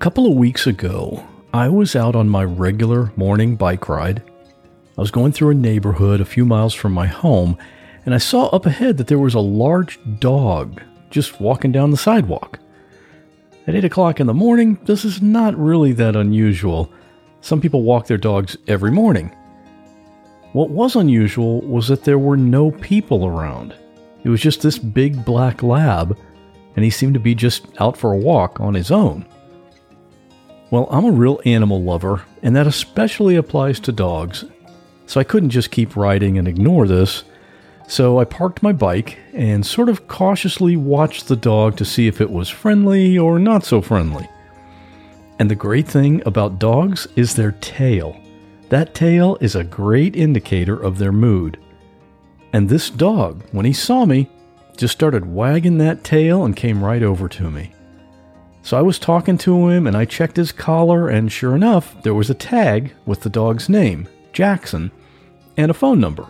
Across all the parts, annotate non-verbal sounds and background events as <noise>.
couple of weeks ago, I was out on my regular morning bike ride. I was going through a neighborhood a few miles from my home, and I saw up ahead that there was a large dog just walking down the sidewalk. At 8 o'clock in the morning, this is not really that unusual. Some people walk their dogs every morning. What was unusual was that there were no people around. It was just this big black lab, and he seemed to be just out for a walk on his own. Well, I'm a real animal lover, and that especially applies to dogs. So I couldn't just keep riding and ignore this. So I parked my bike and sort of cautiously watched the dog to see if it was friendly or not so friendly. And the great thing about dogs is their tail. That tail is a great indicator of their mood. And this dog, when he saw me, just started wagging that tail and came right over to me. So I was talking to him and I checked his collar, and sure enough, there was a tag with the dog's name, Jackson, and a phone number.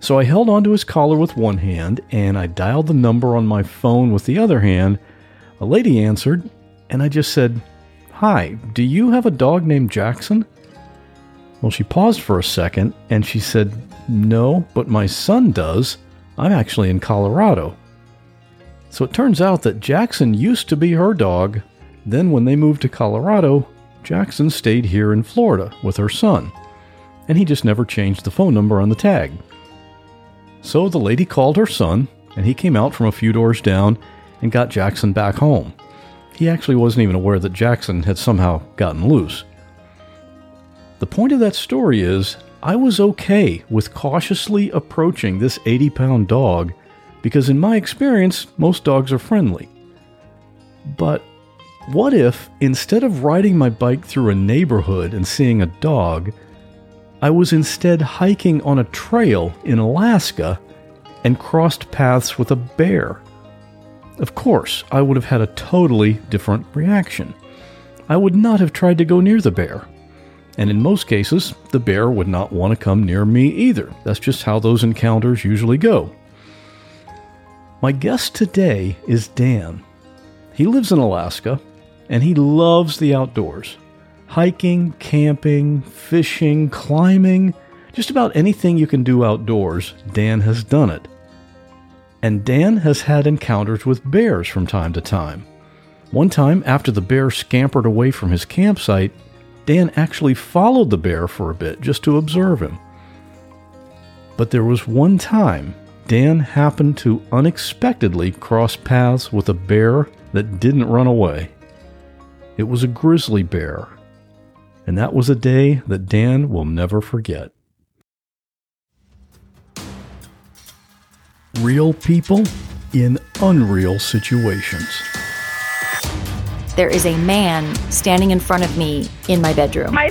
So I held onto his collar with one hand and I dialed the number on my phone with the other hand. A lady answered, and I just said, Hi, do you have a dog named Jackson? Well, she paused for a second and she said, No, but my son does. I'm actually in Colorado. So it turns out that Jackson used to be her dog. Then, when they moved to Colorado, Jackson stayed here in Florida with her son, and he just never changed the phone number on the tag. So the lady called her son, and he came out from a few doors down and got Jackson back home. He actually wasn't even aware that Jackson had somehow gotten loose. The point of that story is I was okay with cautiously approaching this 80 pound dog because in my experience, most dogs are friendly. But what if, instead of riding my bike through a neighborhood and seeing a dog, I was instead hiking on a trail in Alaska and crossed paths with a bear? Of course, I would have had a totally different reaction. I would not have tried to go near the bear. And in most cases, the bear would not want to come near me either. That's just how those encounters usually go. My guest today is Dan. He lives in Alaska and he loves the outdoors hiking, camping, fishing, climbing, just about anything you can do outdoors, Dan has done it. And Dan has had encounters with bears from time to time. One time, after the bear scampered away from his campsite, Dan actually followed the bear for a bit just to observe him. But there was one time Dan happened to unexpectedly cross paths with a bear that didn't run away. It was a grizzly bear, and that was a day that Dan will never forget. Real people in unreal situations. There is a man standing in front of me in my bedroom. My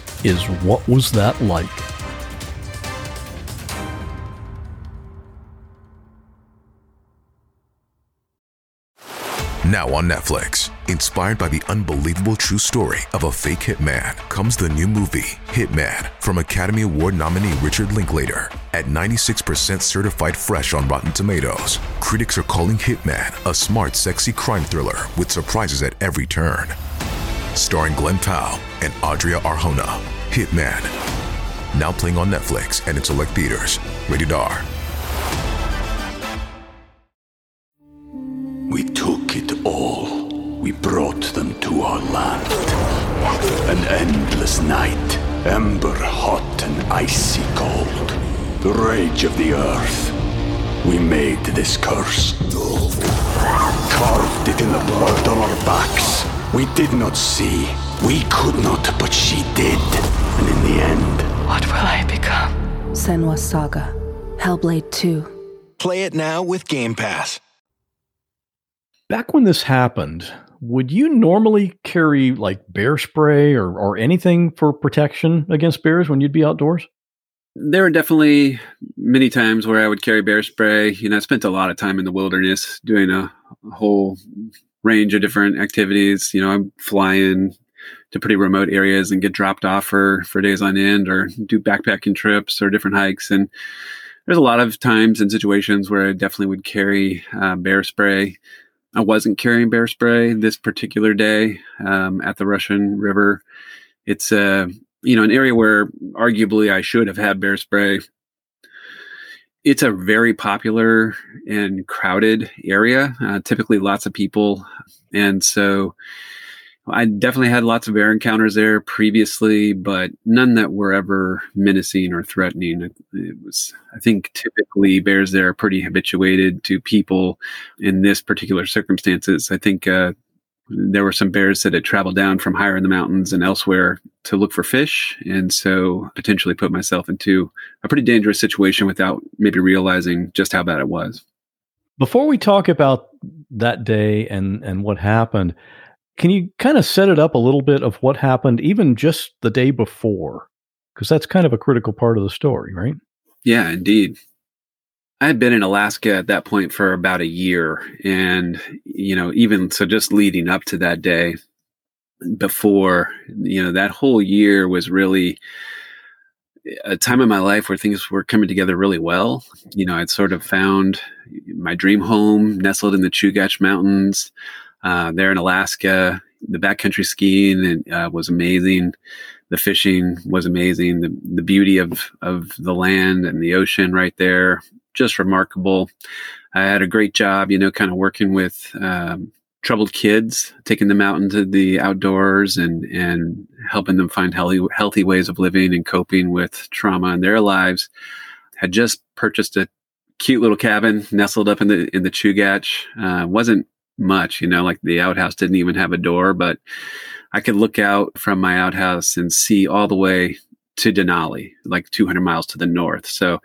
is What Was That Like? Now on Netflix, inspired by the unbelievable true story of a fake hitman, comes the new movie, Hitman, from Academy Award nominee Richard Linklater. At 96% certified fresh on Rotten Tomatoes, critics are calling Hitman a smart, sexy crime thriller with surprises at every turn. Starring Glen Powell and Adria Arjona, Hitman. Now playing on Netflix and in select theaters. Rated R. We took it all. We brought them to our land. An endless night, ember hot and icy cold. The rage of the earth. We made this curse. Carved it in the blood on our backs. We did not see. We could not, but she did. And in the end, What will I become? Senua's Saga. Hellblade 2. Play it now with Game Pass. Back when this happened, would you normally carry like bear spray or, or anything for protection against bears when you'd be outdoors? There were definitely many times where I would carry bear spray. You know, I spent a lot of time in the wilderness doing a, a whole range of different activities. You know, I'm flying to pretty remote areas and get dropped off for, for days on end or do backpacking trips or different hikes. And there's a lot of times and situations where I definitely would carry uh, bear spray. I wasn't carrying bear spray this particular day um, at the Russian River. It's a uh, you know an area where arguably I should have had bear spray. It's a very popular and crowded area. Uh, typically, lots of people, and so I definitely had lots of bear encounters there previously, but none that were ever menacing or threatening. It was, I think, typically bears there are pretty habituated to people in this particular circumstances. I think uh, there were some bears that had traveled down from higher in the mountains and elsewhere to look for fish, and so potentially put myself into a pretty dangerous situation without maybe realizing just how bad it was. Before we talk about that day and and what happened can you kind of set it up a little bit of what happened even just the day before? Because that's kind of a critical part of the story, right? Yeah, indeed. I had been in Alaska at that point for about a year. And, you know, even so, just leading up to that day before, you know, that whole year was really a time in my life where things were coming together really well. You know, I'd sort of found my dream home nestled in the Chugach Mountains uh, there in Alaska. The backcountry skiing uh, was amazing. The fishing was amazing. The the beauty of of the land and the ocean right there, just remarkable. I had a great job, you know, kind of working with um, troubled kids, taking them out into the outdoors and and helping them find healthy healthy ways of living and coping with trauma in their lives. Had just purchased a cute little cabin nestled up in the in the Chugach. Uh, wasn't much, you know, like the outhouse didn't even have a door, but I could look out from my outhouse and see all the way to Denali, like 200 miles to the north. So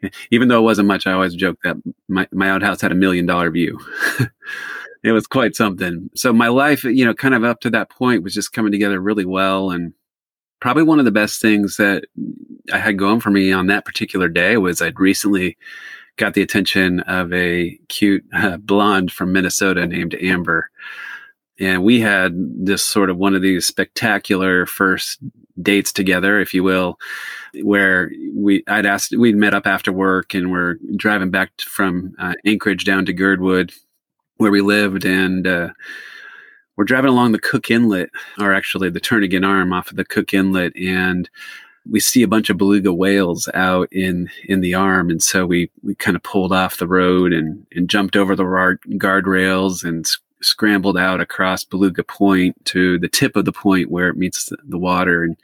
<laughs> even though it wasn't much, I always joke that my, my outhouse had a million dollar view. <laughs> it was quite something. So my life, you know, kind of up to that point was just coming together really well. And probably one of the best things that I had going for me on that particular day was I'd recently got the attention of a cute <laughs> uh, blonde from Minnesota named Amber. And we had this sort of one of these spectacular first dates together, if you will, where we I'd asked we'd met up after work and we're driving back from uh, Anchorage down to Girdwood, where we lived, and uh, we're driving along the Cook Inlet, or actually the Turnagain Arm off of the Cook Inlet, and we see a bunch of beluga whales out in in the arm, and so we we kind of pulled off the road and and jumped over the guardrails and scrambled out across Beluga Point to the tip of the point where it meets the, water. And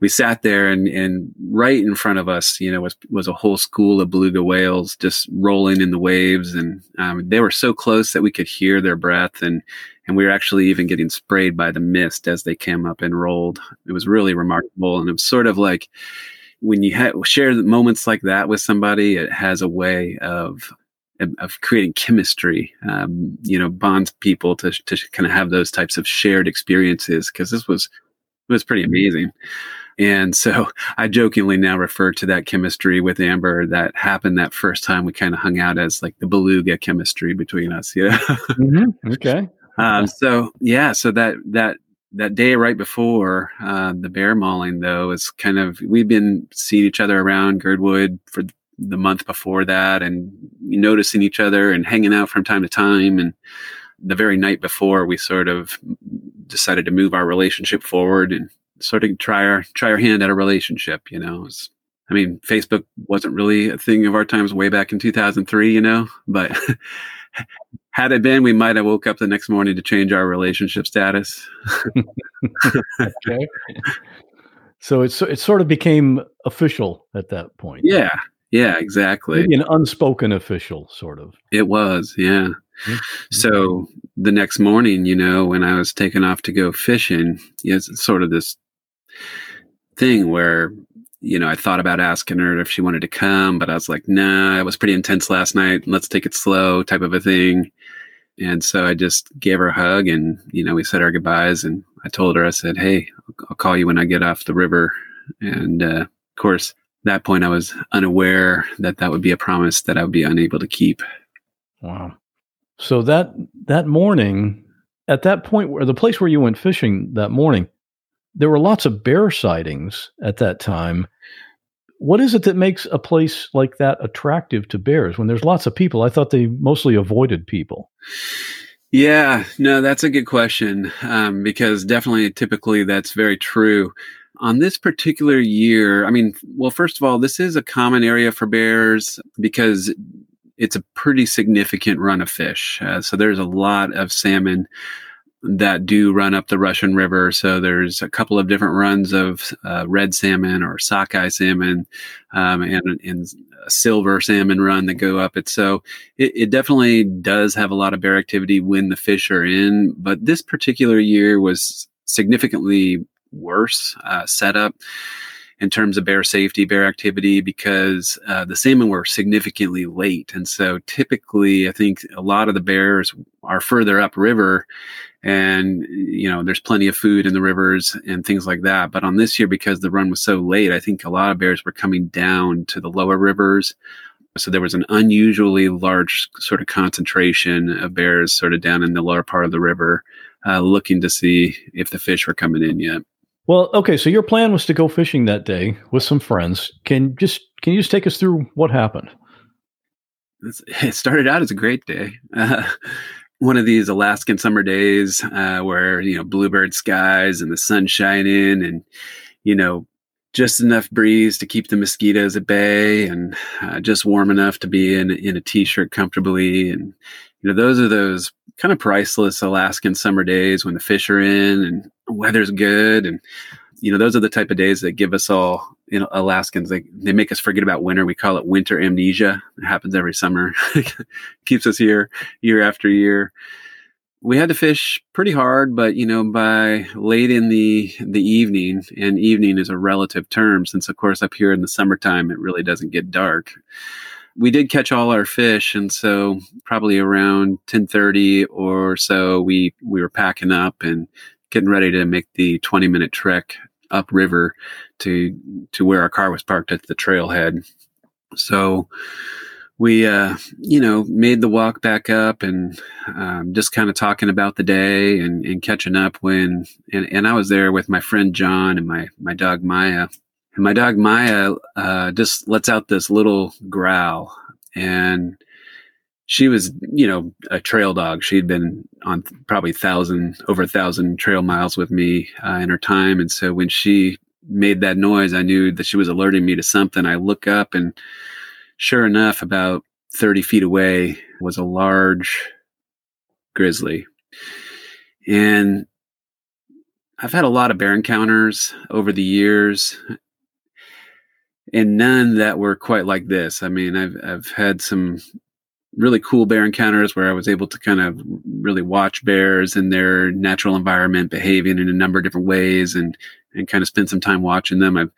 we sat there and, and right in front of us, you know, was, was a whole school of beluga whales just rolling in the waves. And um, they were so close that we could hear their breath. And, and we were actually even getting sprayed by the mist as they came up and rolled. It was really remarkable. And it was sort of like, when you ha- share moments like that with somebody, it has a way of of creating chemistry, um, you know, bonds people to, to kind of have those types of shared experiences. Cause this was, it was pretty amazing. And so <laughs> I jokingly now refer to that chemistry with Amber that happened that first time we kind of hung out as like the beluga chemistry between us. Yeah. <laughs> mm-hmm. Okay. Um, so yeah, so that, that, that day right before uh, the bear mauling though is kind of we've been seeing each other around girdwood for the month before that and noticing each other and hanging out from time to time. And the very night before, we sort of decided to move our relationship forward and sort of try our try our hand at a relationship. You know, was, I mean, Facebook wasn't really a thing of our times way back in 2003. You know, but <laughs> had it been, we might have woke up the next morning to change our relationship status. <laughs> okay. So it's it sort of became official at that point. Yeah, yeah, exactly. Maybe an unspoken official, sort of. It was, yeah. Mm-hmm. So the next morning, you know, when I was taken off to go fishing, it's sort of this thing where, you know, I thought about asking her if she wanted to come, but I was like, nah, it was pretty intense last night. Let's take it slow, type of a thing. And so I just gave her a hug and, you know, we said our goodbyes. And I told her, I said, Hey, I'll call you when I get off the river. And uh, of course, that point I was unaware that that would be a promise that I would be unable to keep. Wow. So that that morning, at that point where the place where you went fishing that morning, there were lots of bear sightings at that time. What is it that makes a place like that attractive to bears when there's lots of people? I thought they mostly avoided people. Yeah, no, that's a good question um, because definitely, typically, that's very true. On this particular year, I mean, well, first of all, this is a common area for bears because it's a pretty significant run of fish. Uh, so there's a lot of salmon that do run up the Russian River. So there's a couple of different runs of uh, red salmon or sockeye salmon um, and, and silver salmon run that go up it. So it, it, definitely does have a lot of bear activity when the fish are in. But this particular year was significantly worse uh, setup in terms of bear safety, bear activity, because uh, the salmon were significantly late. And so typically, I think a lot of the bears are further upriver and, you know, there's plenty of food in the rivers and things like that. But on this year, because the run was so late, I think a lot of bears were coming down to the lower rivers. So there was an unusually large sort of concentration of bears sort of down in the lower part of the river, uh, looking to see if the fish were coming in yet. Well, okay, so your plan was to go fishing that day with some friends. Can just can you just take us through what happened? It started out as a great day. Uh, <laughs> one of these Alaskan summer days uh, where you know bluebird skies and the sun shining and you know just enough breeze to keep the mosquitoes at bay and uh, just warm enough to be in in a t-shirt comfortably and you know those are those kind of priceless Alaskan summer days when the fish are in and weather's good. And you know those are the type of days that give us all you know Alaskans they they make us forget about winter. We call it winter amnesia. It happens every summer. <laughs> Keeps us here year after year. We had to fish pretty hard but you know by late in the the evening and evening is a relative term since of course up here in the summertime it really doesn't get dark we did catch all our fish and so probably around 10:30 or so we we were packing up and getting ready to make the 20 minute trek upriver to to where our car was parked at the trailhead. So we uh, you know made the walk back up and um, just kind of talking about the day and, and catching up when and, and i was there with my friend john and my my dog maya and my dog Maya uh, just lets out this little growl. And she was, you know, a trail dog. She'd been on probably thousand, over a thousand trail miles with me uh, in her time. And so when she made that noise, I knew that she was alerting me to something. I look up and sure enough, about 30 feet away was a large grizzly. And I've had a lot of bear encounters over the years and none that were quite like this. I mean, I've I've had some really cool bear encounters where I was able to kind of really watch bears in their natural environment behaving in a number of different ways and and kind of spend some time watching them. I've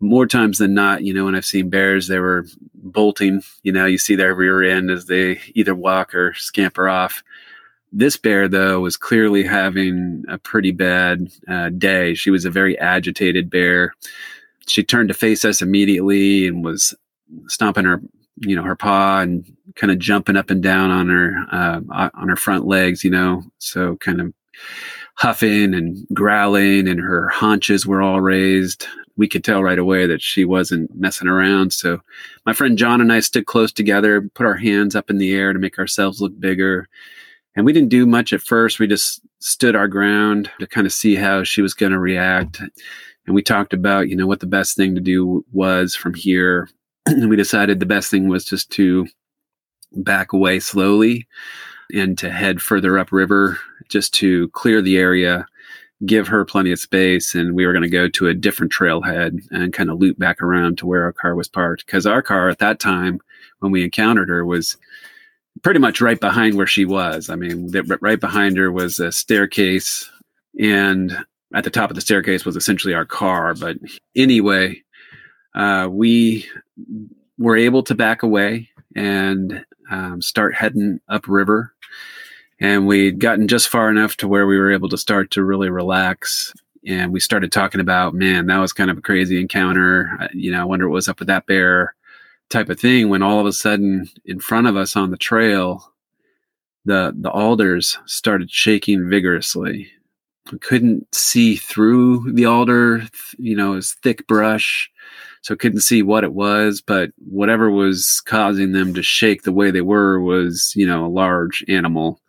more times than not, you know, when I've seen bears, they were bolting. You know, you see their rear end as they either walk or scamper off. This bear, though, was clearly having a pretty bad uh, day. She was a very agitated bear she turned to face us immediately and was stomping her you know her paw and kind of jumping up and down on her uh, on her front legs you know so kind of huffing and growling and her haunches were all raised. We could tell right away that she wasn't messing around. So my friend john and i stood close together put our hands up in the air to make ourselves look bigger. And we didn't do much at first. We just stood our ground to kind of see how she was going to react and we talked about you know what the best thing to do was from here. <clears throat> And we decided the best thing was just to back away slowly and to head further upriver just to clear the area give her plenty of space and we were going to go to a different trailhead and kind of loop back around to where our car was parked. Because our car at that time when we encountered her was pretty much right behind where she was. I mean right behind her was a staircase and at the top of the staircase was essentially our car. But anyway, uh, we were able to back away and um, start heading upriver. And we'd gotten just far enough to where we were able to start to really relax. And we started talking about, man, that was kind of a crazy encounter. You know, I wonder what was up with that bear type of thing when all of a sudden in front of us on the trail, the, the alders started shaking vigorously. Couldn't see through the alder, you know, it was thick brush so couldn't see what it was, but whatever was causing them to shake the way they were was, you know, a large animal.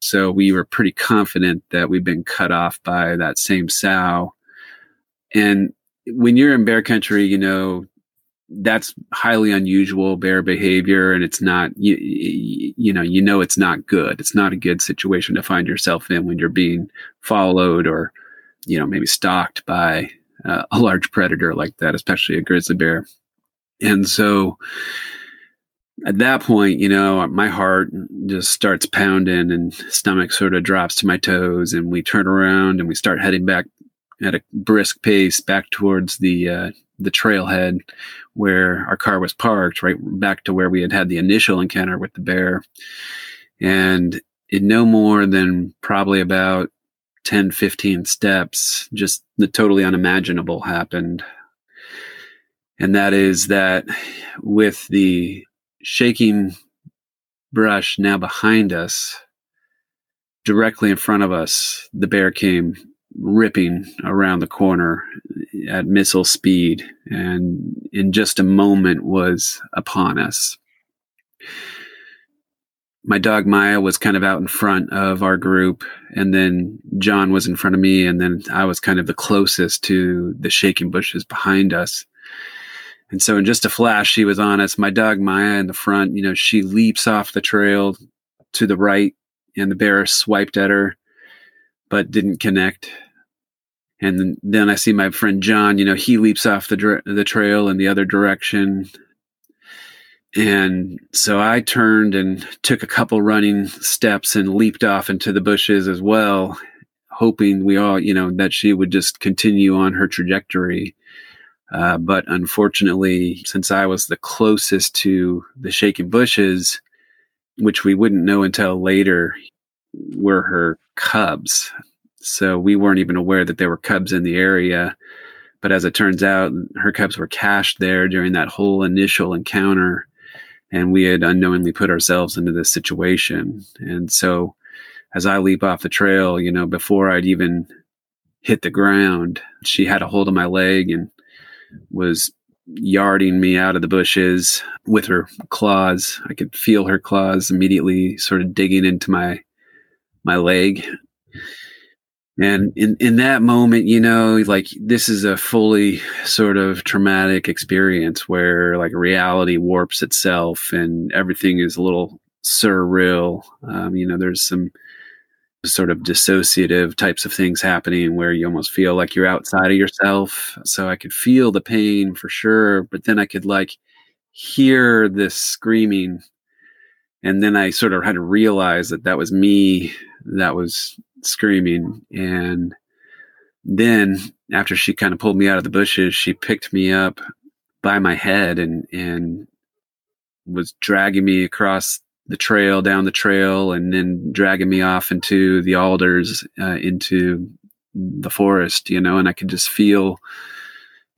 So we were pretty confident that we'd been cut off by that same sow. And when you're in bear country, you know, that's highly unusual bear behavior and it's not you, you know you know it's not good it's not a good situation to find yourself in when you're being followed or you know maybe stalked by uh, a large predator like that, especially a grizzly bear. And so at that point, you know, my heart just starts pounding and stomach sort of drops to my toes and we turn around and we start heading back at a brisk pace back towards the uh, the trailhead where our car was parked, right back to where we had had the initial encounter with the bear. And in no more than probably about 10, 15 steps, just the totally unimaginable happened. And that is that with the shaking brush now behind us, directly in front of us, the bear came ripping around the corner at missile speed and in just a moment was upon us my dog Maya was kind of out in front of our group, and then John was in front of me, and then I was kind of the closest to the shaking bushes behind us. And so, in just a flash, she was on us. My dog Maya in the front, you know, she leaps off the trail to the right, and the bear swiped at her, but didn't connect. And then, I see my friend John, you know, he leaps off the, the trail in the other direction and so I turned and took a couple running steps and leaped off into the bushes as well, hoping we all, you know, that she would just continue on her trajectory. Uh, but unfortunately, since I was the closest to the shaking bushes, which we wouldn't know until later, were her cubs. So we weren't even aware that there were cubs in the area. But as it turns out, her cubs were cached there during that whole initial encounter and we had unknowingly put ourselves into this situation. And so, as I leap off the trail, you know, before I'd even hit the ground, she had a hold of my leg and was yarding me out of the bushes with her claws. I could feel her claws immediately sort of digging into my my leg and in in that moment you know like this is a fully sort of traumatic experience where like reality warps itself and everything is a little surreal. Um, you know there's some sort of dissociative types of things happening where you almost feel like you're outside of yourself. So i could feel the pain for sure but then i could like hear this screaming. And then i sort of had to realize that that was me that was screaming. And then after she kind of pulled me out of the bushes, she picked me up by my head and, and was dragging me across the trail, down the trail, and then dragging me off into the alders, uh, into the forest, you know, and I could just feel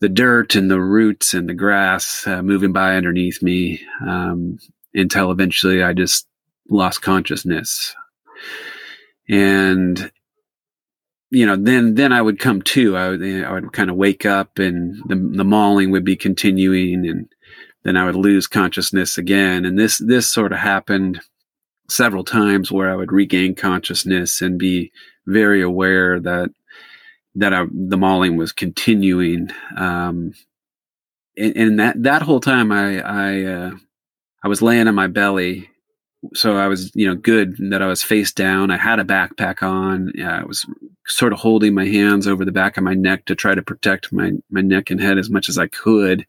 the dirt and the roots and the grass uh, moving by underneath me um, until eventually I just lost consciousness and you know, then then I would come to. I would I would kind of wake up, and the the mauling would be continuing, and then I would lose consciousness again. And this this sort of happened several times where I would regain consciousness and be very aware that that I, the mauling was continuing. Um, and, and, that that whole time, I I uh, I was laying on my belly so I was, you know, good that I was face down. I had a backpack on. I was sort of holding my hands over the back of my neck to try to protect my my neck and head as much as I could,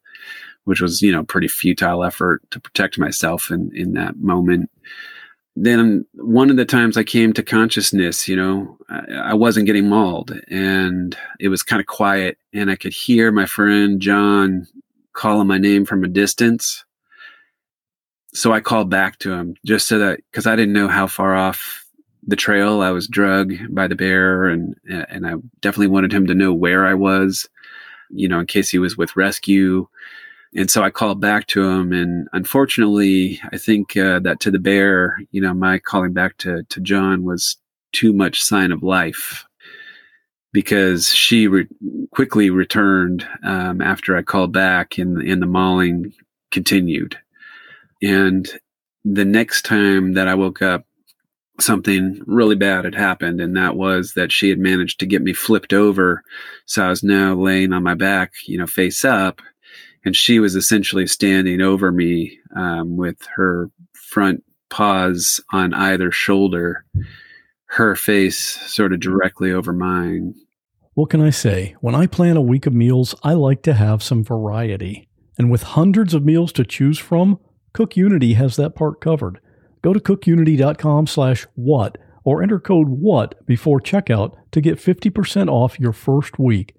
which was, you know, pretty futile effort to protect myself in in that moment. Then one of the times I came to consciousness, you know, I, I wasn't getting mauled, and it was kind of quiet, and I could hear my friend John calling my name from a distance so I called back to him just so that because I didn't know how far off the trail. I was drug by the bear, and and I definitely wanted him to know where I was, you know, in case he was with rescue. And so I called back to him, and unfortunately, I think uh, that to the bear, you know, my calling back to to John was too much sign of life because she re- quickly returned um, after I called back, and and the mauling continued. And the next time that I woke up, something really bad had happened, and that was that she had managed to get me flipped over. So I was now laying on my back, you know, face up, and she was essentially standing over me um, with her front paws on either shoulder, her face sort of directly over mine. What can I say? When I plan a week of meals, I like to have some variety. And with hundreds of meals to choose from, CookUnity has that part covered. Go to cookunity.com slash what or enter code WHAT before checkout to get 50% off your first week.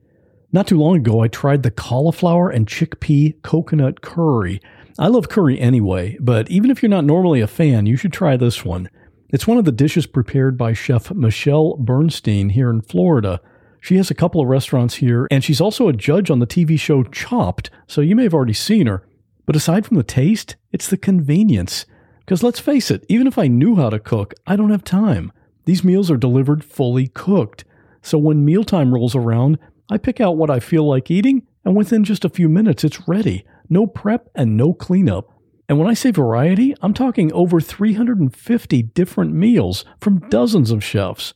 Not too long ago, I tried the cauliflower and chickpea coconut curry. I love curry anyway, but even if you're not normally a fan, you should try this one. It's one of the dishes prepared by chef Michelle Bernstein here in Florida. She has a couple of restaurants here, and she's also a judge on the TV show Chopped, so you may have already seen her. But aside from the taste, it's the convenience. Because let's face it, even if I knew how to cook, I don't have time. These meals are delivered fully cooked. So when mealtime rolls around, I pick out what I feel like eating, and within just a few minutes, it's ready. No prep and no cleanup. And when I say variety, I'm talking over 350 different meals from dozens of chefs.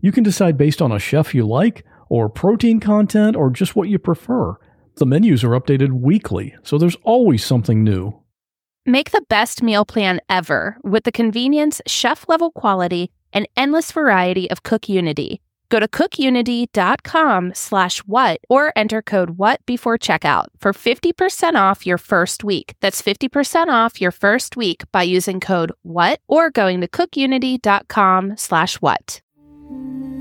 You can decide based on a chef you like, or protein content, or just what you prefer. The menus are updated weekly, so there's always something new. Make the best meal plan ever with the convenience, chef level quality, and endless variety of CookUnity. Go to cookunity.com slash what or enter code what before checkout for 50% off your first week. That's 50% off your first week by using code what or going to cookunity.com slash what.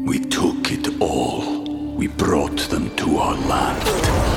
We took it all. We brought them to our land.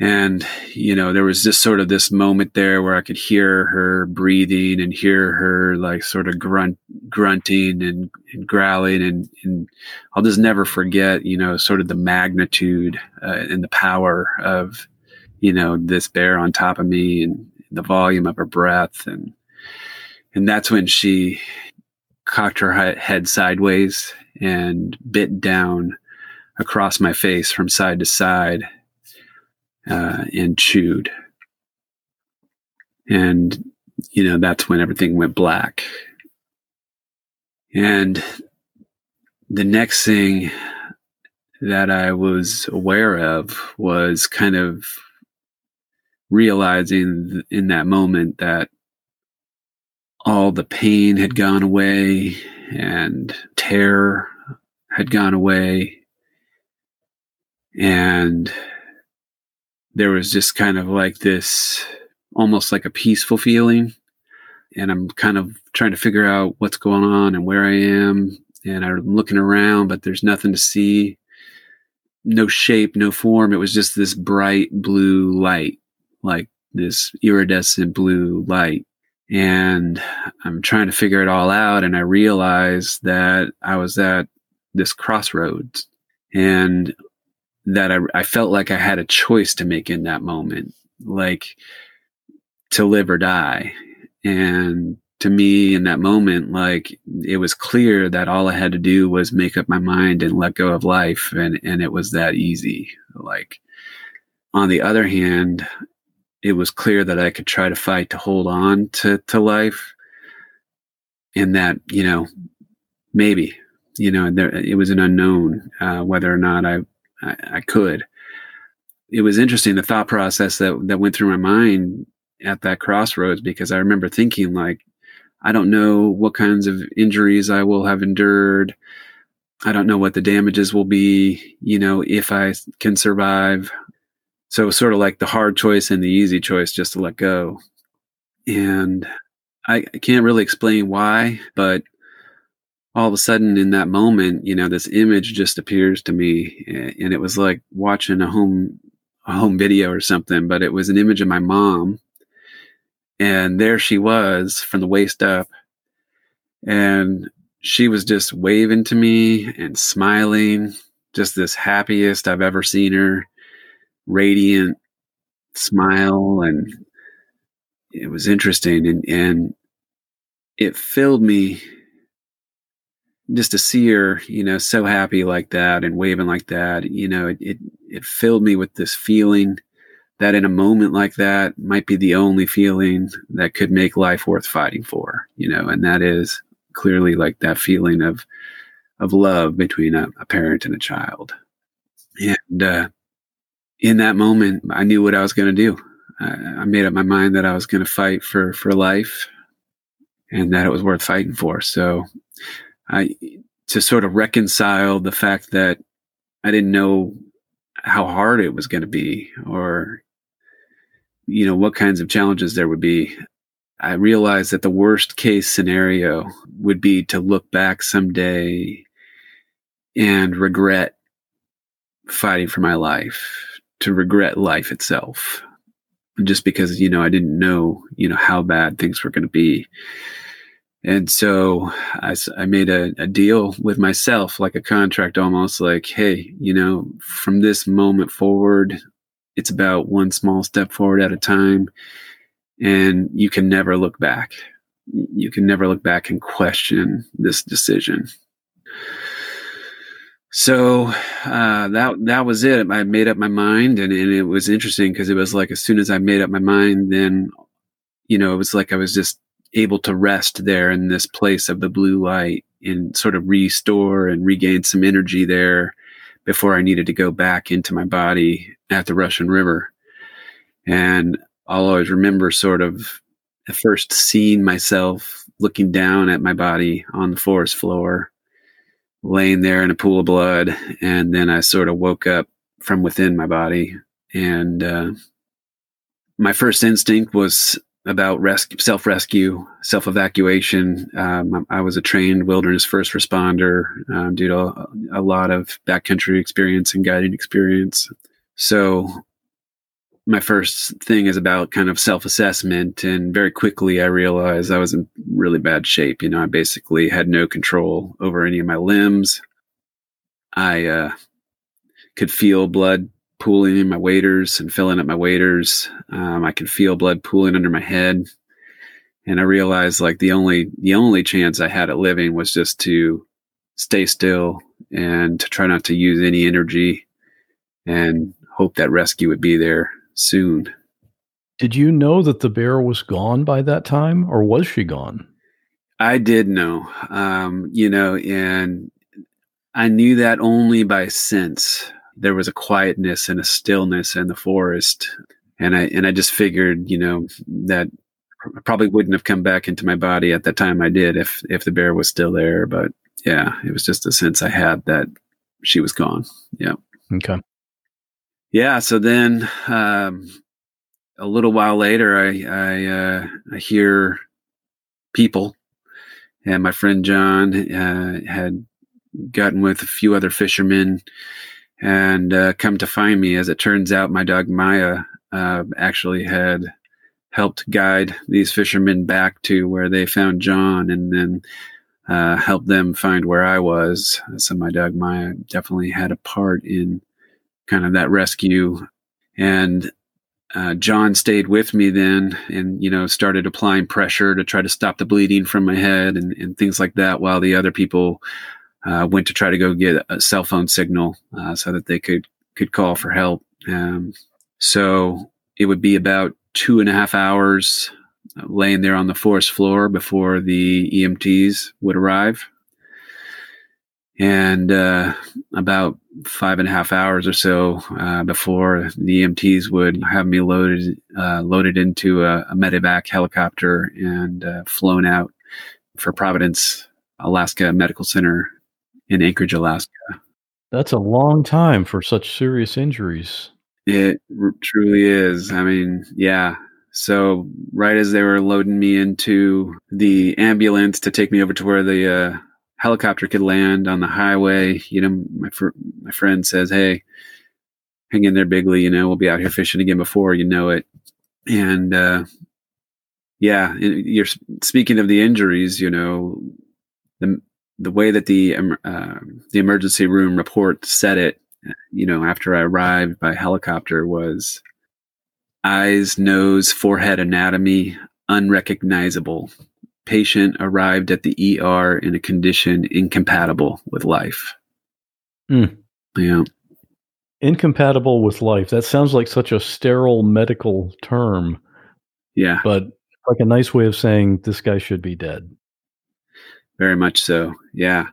And, you know, there was just sort of this moment there where I could hear her breathing and hear her like sort of grunt, grunting and, and growling. And, and I'll just never forget, you know, sort of the magnitude uh, and the power of, you know, this bear on top of me and the volume of her breath. And, and that's when she cocked her head sideways and bit down across my face from side to side uh, and chewed. And, you know, that's when everything went black. And the next thing that I was aware of was kind of realizing in that moment that all the pain had gone away and terror had gone away and there was just kind of like this almost like a peaceful feeling. And i'm kind of trying to figure out what's going on and where i am. And i'm looking around but there's nothing to see. No shape no form. It was just this bright blue light like this iridescent blue light. And i'm trying to figure it all out and i realized that i was at this crossroads. And that I, I felt like I had a choice to make in that moment, like to live or die. And to me, in that moment, like it was clear that all I had to do was make up my mind and let go of life. And, and it was that easy. Like, on the other hand, it was clear that I could try to fight to hold on to, to life. And that, you know, maybe, you know, there, it was an unknown uh, whether or not I I, I could. It was interesting the thought process that that went through my mind at that crossroads because I remember thinking like, I don't know what kinds of injuries I will have endured I don't know what the damages will be, you know, if I can survive. So it was sort of like the hard choice and the easy choice just to let go. And I, I can't really explain why, but all of a sudden in that moment, you know, this image just appears to me eh, and it was like watching a home a home video or something, but it was an image of my mom. And there she was from the waist up. And she was just waving to me and smiling, just this happiest I've ever seen her, radiant smile. And it was interesting. And, and it filled me just to see her, you know, so happy like that and waving like that, you know, it, it, it filled me with this feeling that in a moment like that might be the only feeling that could make life worth fighting for, you know, and that is clearly like that feeling of, of love between a, a parent and a child. And, uh, in that moment, I knew what I was going to do. I, I made up my mind that I was going to fight for, for life and that it was worth fighting for. So I to sort of reconcile the fact that I didn't know how hard it was going to be or you know what kinds of challenges there would be i realized that the worst case scenario would be to look back someday and regret fighting for my life to regret life itself just because you know i didn't know you know how bad things were going to be and so I, I made a, a, deal with myself, like a contract almost like, hey, you know, from this moment forward, it's about one small step forward at a time. And you can never look back. You can never look back and question this decision. So uh, that that was it. I made up my mind, and, and it was interesting because it was like as soon as I made up my mind, then you know it was like I was just able to rest there in this place of the blue light and sort of restore and regain some energy there before I needed to go back into my body at the Russian River. And I'll always remember sort of first seeing myself looking down at my body on the forest floor, laying there in a pool of blood. And then I sort of woke up from within my body. And uh, my first instinct was about rescue, self rescue, self evacuation. Um, I was a trained wilderness first responder um, due to a, a, lot of backcountry experience and guiding experience. So, my first thing is about kind of self assessment. And very quickly, I realized I was in really bad shape. You know, I basically had no control over any of my limbs. I uh, could feel blood pooling in my waders and filling up my waders. Um, I could feel blood pooling under my head, and I realized like the only the only chance I had at living was just to stay still and to try not to use any energy, and hope that rescue would be there soon. Did you know that the bear was gone by that time, or was she gone? I did know, um, you know, and I knew that only by sense there was a quietness and a stillness in the forest. And i and i just figured you know that I probably wouldn't have come back into my body at that time i did if if the bear was still there. But yeah it was just a sense i had that she was gone. Yeah. Okay. Yeah so then um a little while later i i uh i hear people. And my friend john uh, had gotten with a few other fishermen and uh, come to find me, as it turns out, my dog Maya uh, actually had helped guide these fishermen back to where they found John and then uh, helped them find where I was. So my dog Maya definitely had a part in kind of that rescue. And uh, John stayed with me then and, you know, started applying pressure to try to stop the bleeding from my head and, and things like that while the other people uh, went to try to go get a cell phone signal uh, so that they could could call for help. Um, so it would be about two and a half hours uh, laying there on the forest floor before the EMTs would arrive. And uh, about five and a half hours or so uh, before the EMTs would have me loaded uh, loaded into a, a medevac helicopter and flown out for Providence, Alaska Medical Center in Anchorage, Alaska. That's a long time for such serious injuries. It r- truly is. I mean, yeah. So right as they were loading me into the ambulance to take me over to where the uh, helicopter could land on the highway, you know, my fr- my friend says, "Hey, hang in there, Bigley. You know, we'll be out here fishing again before you know it." And uh, yeah, you're speaking of the injuries. You know, the the way that the uh, the emergency room report said it, you know, after I arrived by helicopter was eyes, nose, forehead anatomy unrecognizable. Patient arrived at the ER in a condition incompatible with life. Mm. Yeah. Incompatible with life. That sounds like such a sterile medical term. Yeah. But like a nice way of saying this guy should be dead. Very much so. Yeah.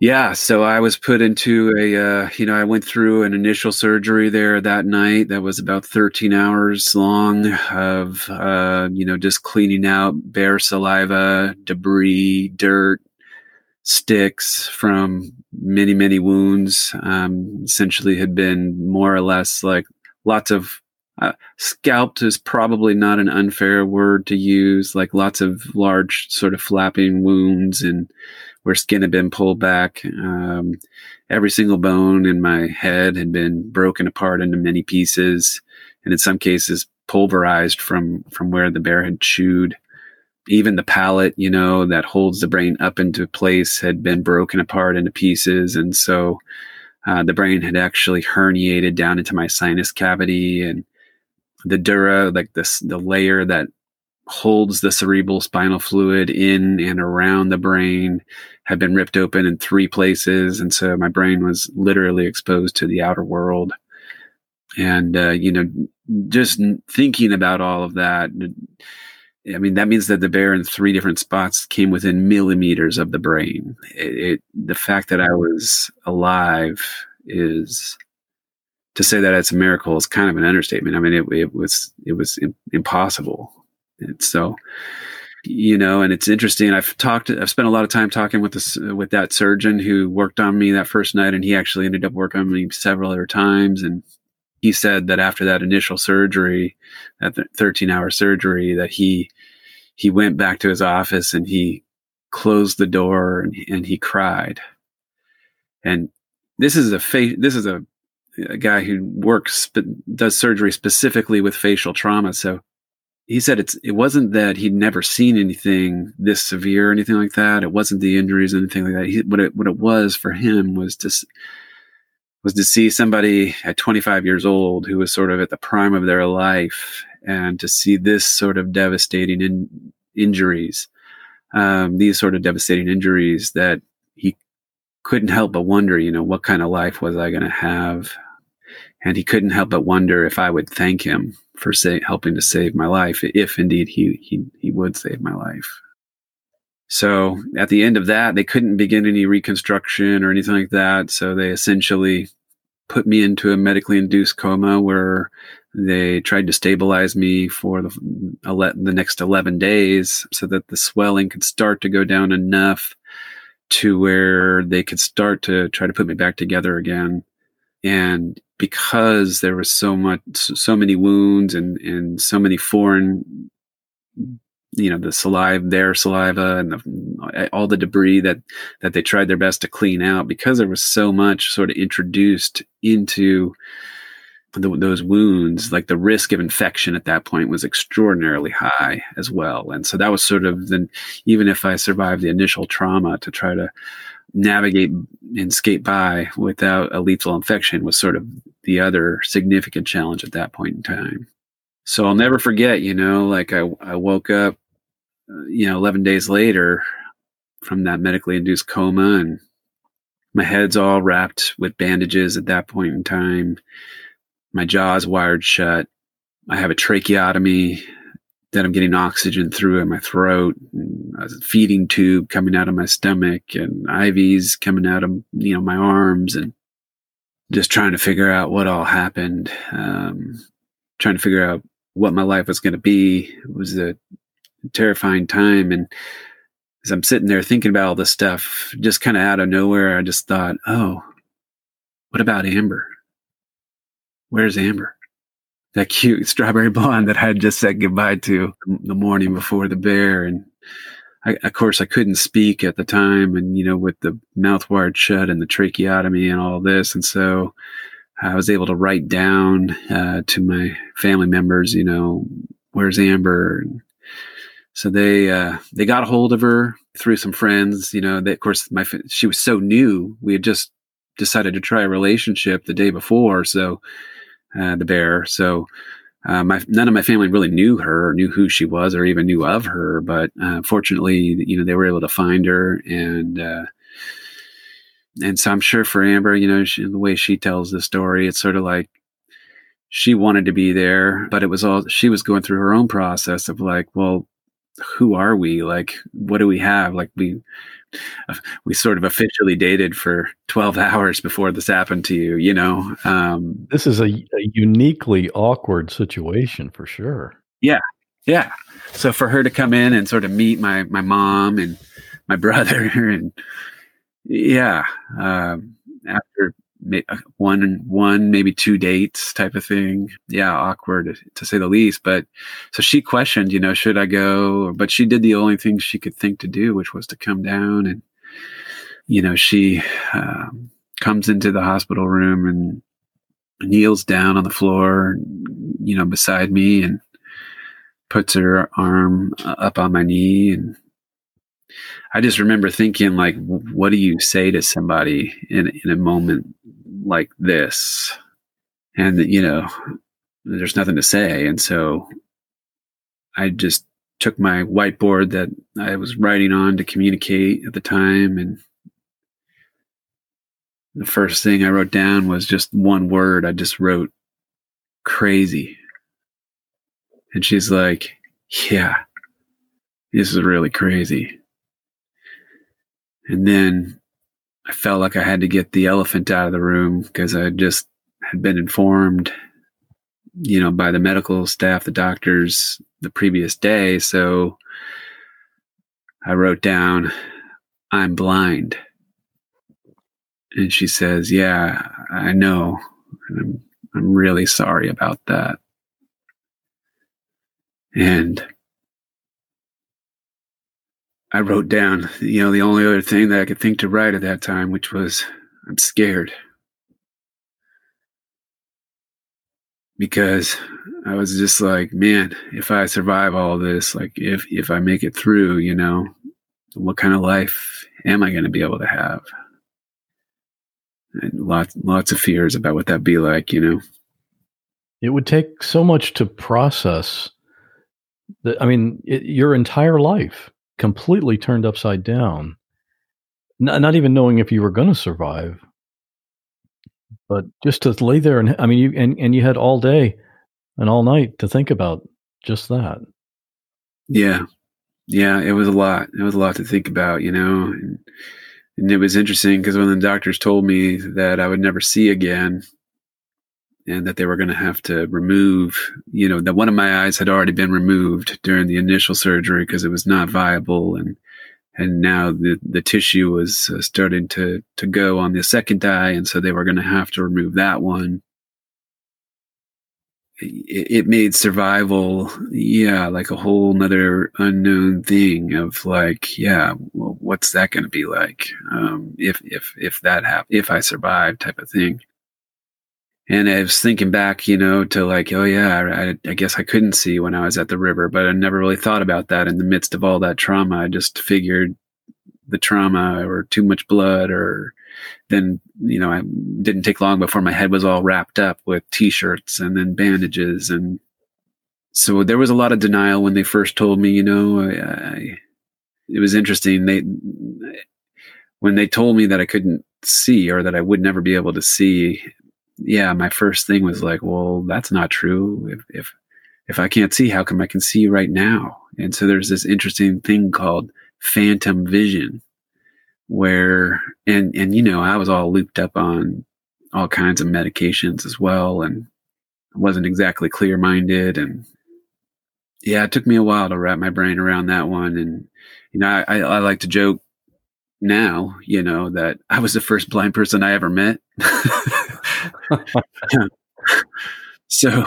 Yeah, so I was put into a, uh, you know, I went through an initial surgery there that night that was about 13 hours long of, uh, you know, just cleaning out bear saliva, debris, dirt, sticks from many, many wounds. Um, essentially had been more or less like lots of uh, scalped is probably not an unfair word to use, like lots of large sort of flapping wounds and where skin had been pulled back. Um, every single bone in my head had been broken apart into many pieces, and in some cases pulverized from from where the bear had chewed. Even the palate, you know, that holds the brain up into place had been broken apart into pieces, and so uh, the brain had actually herniated down into my sinus cavity, and the dura, like this, the layer that holds the cerebral spinal fluid in and around the brain had been ripped open in three places. And so my brain was literally exposed to the outer world. And uh, you know just thinking about all of that i mean that means that the bear in three different spots came within millimeters of the brain. It, it the fact that i was alive is to say that it's a miracle is kind of an understatement i mean it, it was it was impossible and so, you know, and it's interesting. I've talked, I've spent a lot of time talking with this, with that surgeon who worked on me that first night, and he actually ended up working on me several other times. And he said that after that initial surgery, that 13 hour surgery, that he, he went back to his office and he closed the door and, and he cried. And this is a fa- this is a, a guy who works, but does surgery specifically with facial trauma. So he said it's it wasn't that he'd never seen anything this severe or anything like that. It wasn't the injuries or anything like that. He, what it what it was for him was to was to see somebody at 25 years old who was sort of at the prime of their life and to see this sort of devastating in, injuries, um, these sort of devastating injuries that he couldn't help but wonder, you know, what kind of life was I going to have? And he couldn't help but wonder if I would thank him for helping to save my life, if indeed he, he, he would save my life. So at the end of that, they couldn't begin any reconstruction or anything like that. So they essentially put me into a medically induced coma where they tried to stabilize me for the, the next 11 days so that the swelling could start to go down enough to where they could start to try to put me back together again. And because there was so much, so many wounds and, and so many foreign, you know, the saliva, their saliva and the, all the debris that, that they tried their best to clean out because there was so much sort of introduced into the, those wounds, like the risk of infection at that point was extraordinarily high as well. And so that was sort of then, even if I survived the initial trauma to try to navigate and skate by without a lethal infection was sort of the other significant challenge at that point in time. So I'll never forget, you know, like I, I woke up, uh, you know, 11 days later from that medically induced coma and my head's all wrapped with bandages at that point in time. My jaw's wired shut. I have a tracheotomy that I'm getting oxygen through in my throat, a feeding tube coming out of my stomach, and IVs coming out of you know my arms, and just trying to figure out what all happened. Um, trying to figure out what my life was going to be. It was a terrifying time, and as I'm sitting there thinking about all this stuff, just kind of out of nowhere, I just thought, oh, what about Amber? Where's Amber? That cute strawberry <laughs> blonde that I had just said goodbye to the morning before the bear. And I, of course, I couldn't speak at the time, and you know, with the mouth wired shut and the tracheotomy and all this, and so I was able to write down uh, to my family members, you know, where's Amber? And so they uh, they got a hold of her through some friends. You know, they, of course, my she was so new. We had just decided to try a relationship the day before, so uh, the bear. So uh, my none of my family really knew her or knew who she was or even knew of her. But uh, fortunately, you know, they were able to find her and. Uh, and so I'm sure for Amber, you know, she, the way she tells the story, it's sort of like she wanted to be there, but it was all she was going through her own process of like, well, who are we? Like, what do we have? Like, we we sort of officially dated for 12 <laughs> hours before this happened to you you know um, this is a, a, uniquely awkward situation for sure yeah yeah so for her to come in and sort of meet my my mom and my <laughs> brother and yeah um, after one one maybe two dates type of thing. Yeah awkward to say the least but so she questioned you know should i go? But she did the only thing she could think to do which was to come down and you know she um, comes into the hospital room and kneels down on the floor you know beside me and puts her arm uh, up on my knee and I just remember thinking, like, what do you say to somebody in in a moment like this? And you know, there's nothing to say, and so I just took my whiteboard that I was writing on to communicate at the time, and the first thing I wrote down was just one word. I just wrote crazy, and she's like, "Yeah, this is really crazy." And then I felt like I had to get the elephant out of the room because I just had been informed, you know, by the medical staff, the doctors the previous day. So I wrote down, I'm blind. And she says, Yeah, I know. I'm, I'm really sorry about that. And I wrote down, you know, the only other thing that I could think to write at that time, which was, I'm scared. Because I was just like, man, if I survive all this, like if if I make it through, you know, what kind of life am I going to be able to have? And lots lots of fears about what that'd be like, you know. It would take so much to process. That I mean, it, your entire life completely turned upside down. Not, not even knowing if you were going to survive, but just to lay there and I mean, you and, and you had all day and all night to think about just that. Yeah, yeah, it was a lot. It was a lot to think about, you know. And, and it was interesting because when the doctors told me that I would never see again, and that they were going to have to remove, you know, that one of my eyes had already been removed during the initial surgery because it was not viable, and and now the the tissue was uh, starting to to go on the second eye, and so they were going to have to remove that one. It, it made survival, yeah, like a whole nother unknown thing of like, yeah, well, what's that going to be like um, if if if that happens, if I survive, type of thing and I was thinking back, you know, to like, oh yeah, I, I, guess I couldn't see when I was at the river, but I never really thought about that in the midst of all that trauma. I just figured the trauma or too much blood, or then you know, I didn't take long before my head was all wrapped up with t-shirts and then bandages, and so there was a lot of denial when they first told me. You know, I, I, it was interesting. They when they told me that I couldn't see or that I would never be able to see yeah, my first thing was like, well, that's not true. If, if, if I can't see, how come I can see right now? And so there's this interesting thing called phantom vision where, and, and, you know, I was all looped up on all kinds of medications as well. And wasn't exactly clear minded. And yeah, it took me a while to wrap my brain around that one. And, you know, I, I like to joke now, you know, that I was the first blind person I ever met. <laughs> <laughs> so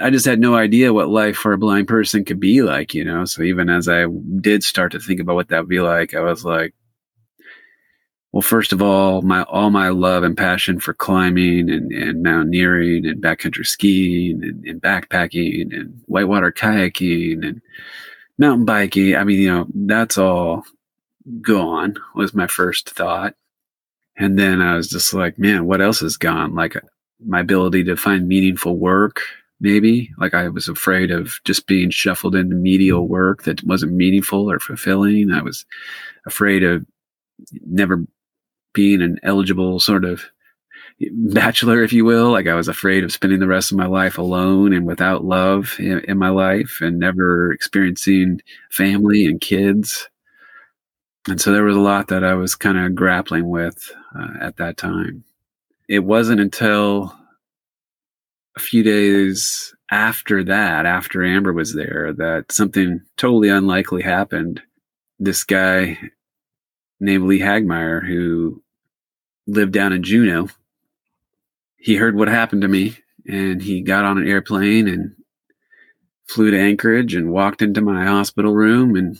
I just had no idea what life for a blind person could be like, you know. So even as I did start to think about what that would be like, I was like, well, first of all, my all my love and passion for climbing and, and mountaineering and backcountry skiing and, and backpacking and whitewater kayaking and mountain biking. I mean, you know, that's all gone was my first thought. And then I was just like, man, what else is gone? Like my ability to find meaningful work, maybe. Like I was afraid of just being shuffled into medial mm-hmm. work that wasn't meaningful or fulfilling. I was afraid of never being an eligible sort of bachelor, if you will. Like I was afraid of spending the rest of my life alone and without love in, in my life and never experiencing family and kids. And so there was a lot that I was kind of grappling with uh, at that time. It wasn't until a few days after that, after Amber was there, that something totally unlikely happened. This guy named Lee Hagmeyer, who lived down in Juneau, he heard what happened to me and he got on an airplane and flew to Anchorage and walked into my hospital room and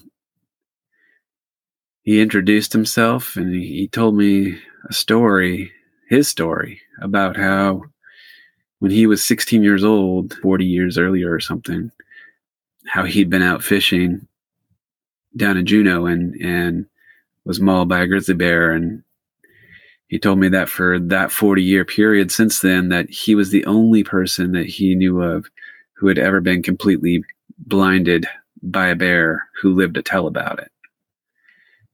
he introduced himself and he told me a story, his story about how when he was 16 years old, 40 years earlier or something, how he'd been out fishing down in Juneau and, and was mauled by a grizzly bear. And he told me that for that 40 year period since then that he was the only person that he knew of who had ever been completely blinded by a bear who lived to tell about it.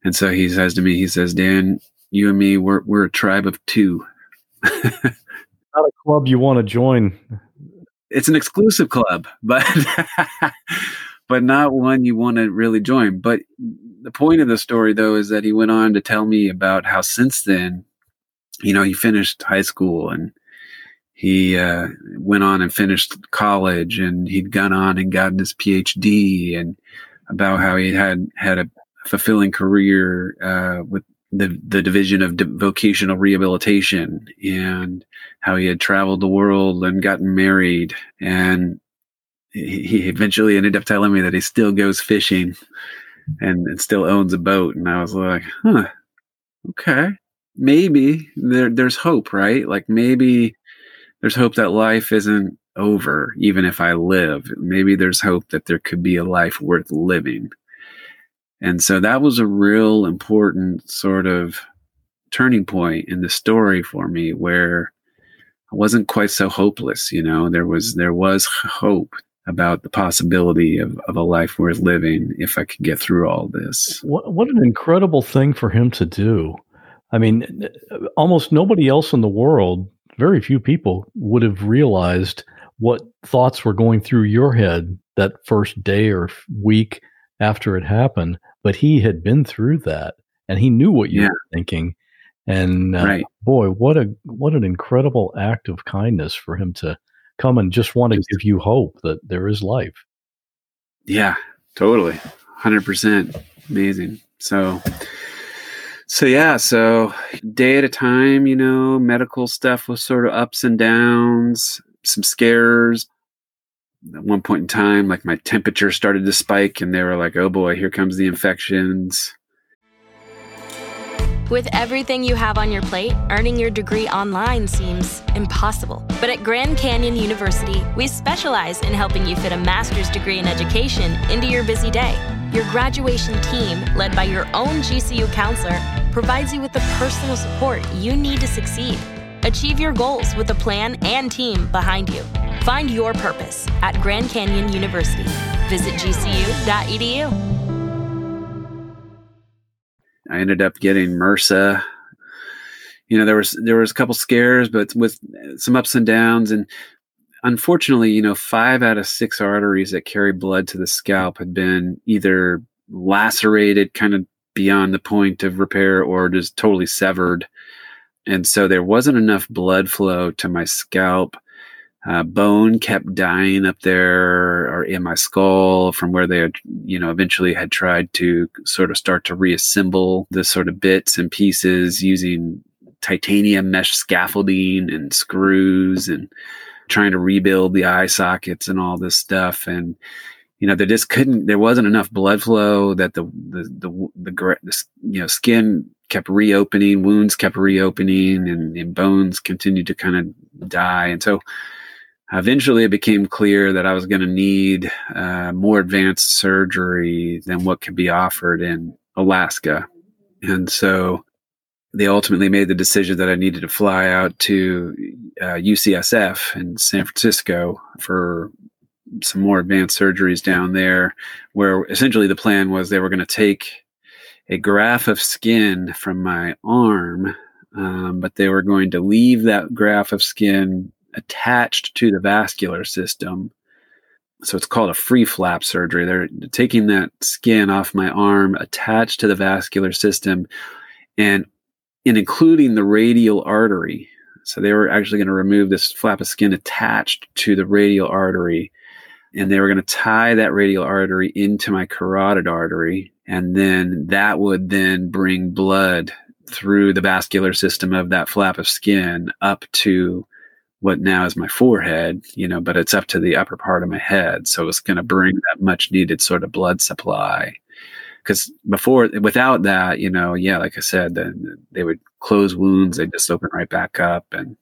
And so he says to me he says dan you and me we're, we're a tribe of two. <laughs> Not a club you want to join. It's an exclusive club but <laughs> but not one you want to really join. But the point of the story though is that he went on to tell me about how since then you know, he finished high school and he uh, went on and finished college and he'd gone on and gotten his PhD and about how he had had a fulfilling career uh, with the the division of vocational rehabilitation and how he had traveled the world and gotten married and he, eventually ended up telling me that he still goes fishing and, and still owns a boat and I was like, huh, okay maybe there there's hope, right? Like maybe there's hope that life isn't over even if I live. Maybe there's hope that there could be a life worth living. And so that was a real important sort of turning point in the story for me where I wasn't quite so hopeless, you know. There was there was hope about the possibility of, of a life worth living if I could get through all this. What what an incredible thing for him to do. I mean, almost nobody else in the world, very few people would have realized what thoughts were going through your head that first day or week after it happened. But he had been through that and he knew what you yeah. were thinking. And uh, right. boy, what a what an incredible act of kindness for him to come and just want to give you hope that there is life. Yeah, totally. 100% amazing. So so yeah, so day at a time, you know, medical stuff was sort of ups and downs, some scares. At one point in time, like my temperature started to spike, and they were like, "Oh boy, here comes the infections." With everything you have on your plate, earning your degree online seems impossible. But at Grand Canyon University, we specialize in helping you fit a master's degree in education into your busy day. Your graduation team, led by your own GCU counselor, provides you with the personal support you need to succeed. Achieve your goals with a plan and team behind you. Find your purpose at Grand Canyon University. Visit gcu.edu. I ended up getting MRSA. You know, there was there was a couple scares, but with some ups and downs, and unfortunately, you know, five out of six arteries that carry blood to the scalp had been either lacerated, kind of beyond the point of repair or just totally severed. And so there wasn't enough blood flow to my scalp uh, bone kept dying up there or in my skull from where they had, you know, eventually had tried to sort of start to reassemble the sort of bits and pieces using titanium mesh scaffolding and screws and trying to rebuild the eye sockets and all this stuff. And, you know, there just couldn't, there wasn't enough blood flow that the, the, the, the, the you know, skin kept reopening, wounds kept reopening and, and bones continued to kind of die. And so, eventually it became clear that I was going to need uh, more advanced surgery than what could be offered in Alaska. And so they ultimately made the decision that I needed to fly out to uh, UCSF in San Francisco for some more advanced surgeries down there, where essentially the plan was they were going to take a graft of skin from my arm, um, but they were going to leave that graft of skin attached to the vascular system. So it's called a free flap surgery. They're taking that skin off my arm, attached to the vascular system, and in including the radial artery. So they were actually going to remove this flap of skin attached to the radial artery, and they were going to tie that radial artery into my carotid artery, and then that would then bring blood through the vascular system of that flap of skin up to what now is my forehead, you know, but it's up to the upper part of my head. So it's going to bring that much needed sort of blood supply. Because before, without that, you know, yeah, like I said, then they would close wounds, they just open right back up. And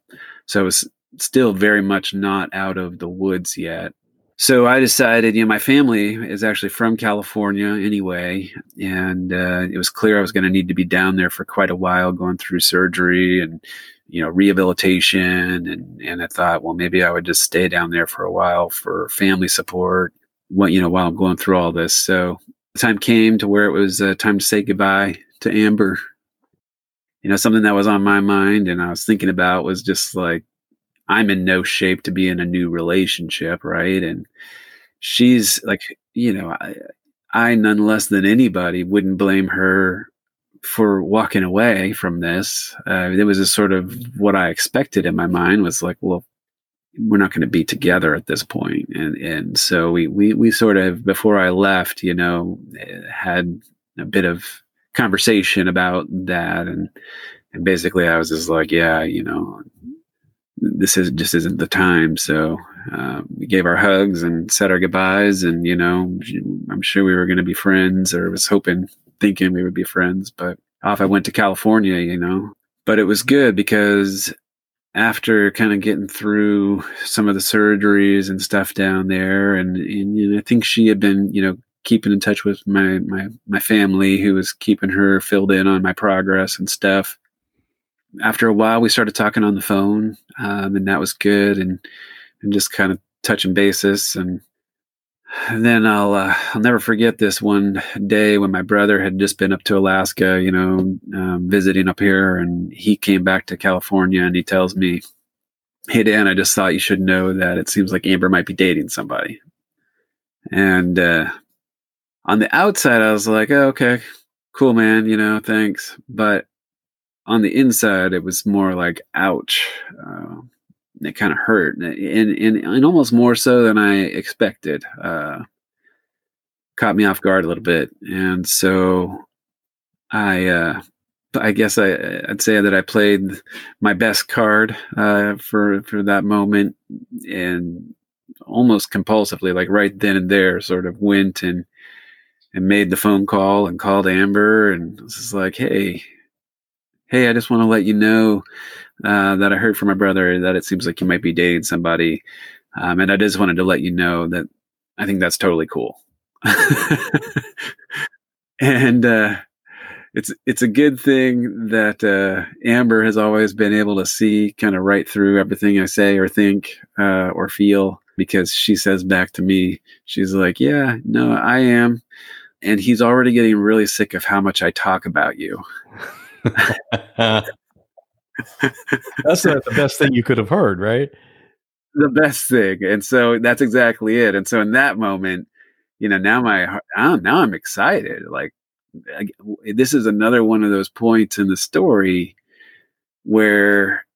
so it's still very much not out of the woods yet. So I decided, you know, my family is actually from California anyway, and uh, it was clear I was going to need to be down there for quite a while, going through surgery and you know rehabilitation, and and I thought, well, maybe I would just stay down there for a while for family support, what you know, while I'm going through all this. So the time came to where it was uh, time to say goodbye to Amber. You know, something that was on my mind and I was thinking about was just like I'm in no shape to be in a new relationship, right? And she's like, you know, I, I none less than anybody wouldn't blame her for walking away from this. Uh, it was a sort of what I expected in my mind was like, well, we're not going to be together at this point, and and so we we we sort of before I left, you know, had a bit of conversation about that, and and basically I was just like, yeah, you know, this is just isn't the time. So uh, we gave our hugs and said our goodbyes, and you know, I'm sure we were going to be friends, or was hoping, thinking we would be friends. But off I went to California, you know. But it was good because after kind of getting through some of the surgeries and stuff down there, and, and know, I think she had been, you know, keeping in touch with my my my family, who was keeping her filled in on my progress and stuff after a while, we started talking on the phone, um, and that was good, and and just kind of touching basis. And, and then I'll uh, I'll never forget this one day when my brother had just been up to Alaska, you know, um, visiting up here, and he came back to California, and he tells me, "Hey Dan, I just thought you should know that it seems like Amber might be dating somebody." And uh, on the outside, I was like, oh, "Okay, cool, man. You know, thanks," but on the inside, it was more like, ouch. Uh, it kind of hurt, and, and, and almost more so than I expected. Uh, caught me off guard a little bit, and so I, uh, I guess I, would say that I played my best card uh, for for that moment, and almost compulsively, like right then and there, sort of went and and made the phone call and called Amber, and was like, hey hey, I just want to let you know uh, that I heard from my brother that it seems like you might be dating somebody. Um, and I just wanted to let you know that I think that's totally cool. <laughs> and uh, it's it's a good thing that uh, Amber has always been able to see kind of right through everything I say or think uh, or feel because she says back to me, she's like, "Yeah, no, I am," and he's already getting really sick of how much I talk about you. <laughs> That's the best thing you could have heard, right? The best thing, and so that's exactly it. And so in that moment, you know, now my now I'm excited. Like this is another one of those points in the story where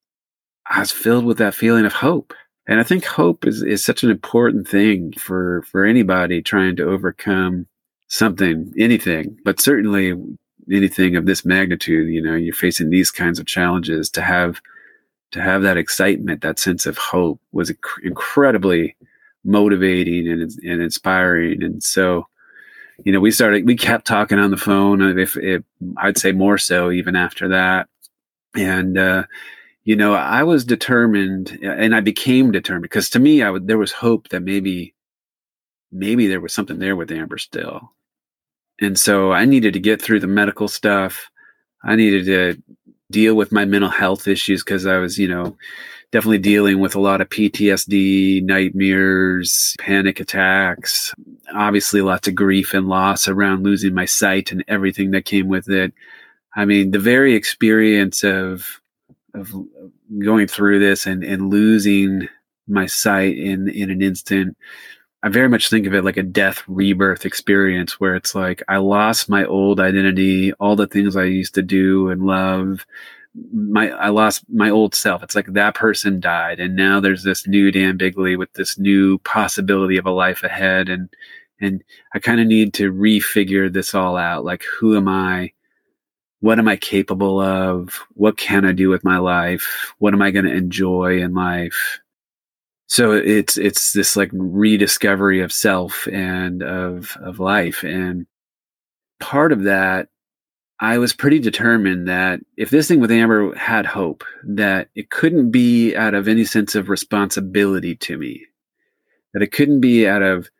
I was filled with that feeling of hope. And I think hope is, is such an important thing for, for anybody trying to overcome something, anything, but certainly anything of this magnitude, you know, you're facing these kinds of challenges to have, to have that excitement, that sense of hope was inc- incredibly motivating and, and inspiring. And so, you know, we started, we kept talking on the phone. If, if I'd say more so even after that. And, uh, you know, I was determined and I became determined because to me, I would, there was hope that maybe, maybe there was something there with Amber still. And so I needed to get through the medical stuff. I needed to deal with my mental health issues because I was, you know, definitely dealing with a lot of PTSD, nightmares, panic attacks, obviously lots of grief and loss around losing my sight and everything that came with it. I mean, the very experience of of going through this and, and losing my sight in in an instant I very much think of it like a death rebirth experience where it's like I lost my old identity, all the things I used to do and love. My I lost my old self. It's like that person died, and now there's this new Dan Bigley with this new possibility of a life ahead, and and I kind of need to refigure this all out. Like, who am I? What am I capable of? What can I do with my life? What am I going to enjoy in life? So it's it's this like rediscovery of self and of of life. And part of that i was pretty determined that if this thing with amber had hope that it couldn't be out of any sense of responsibility to me. That it couldn't be out of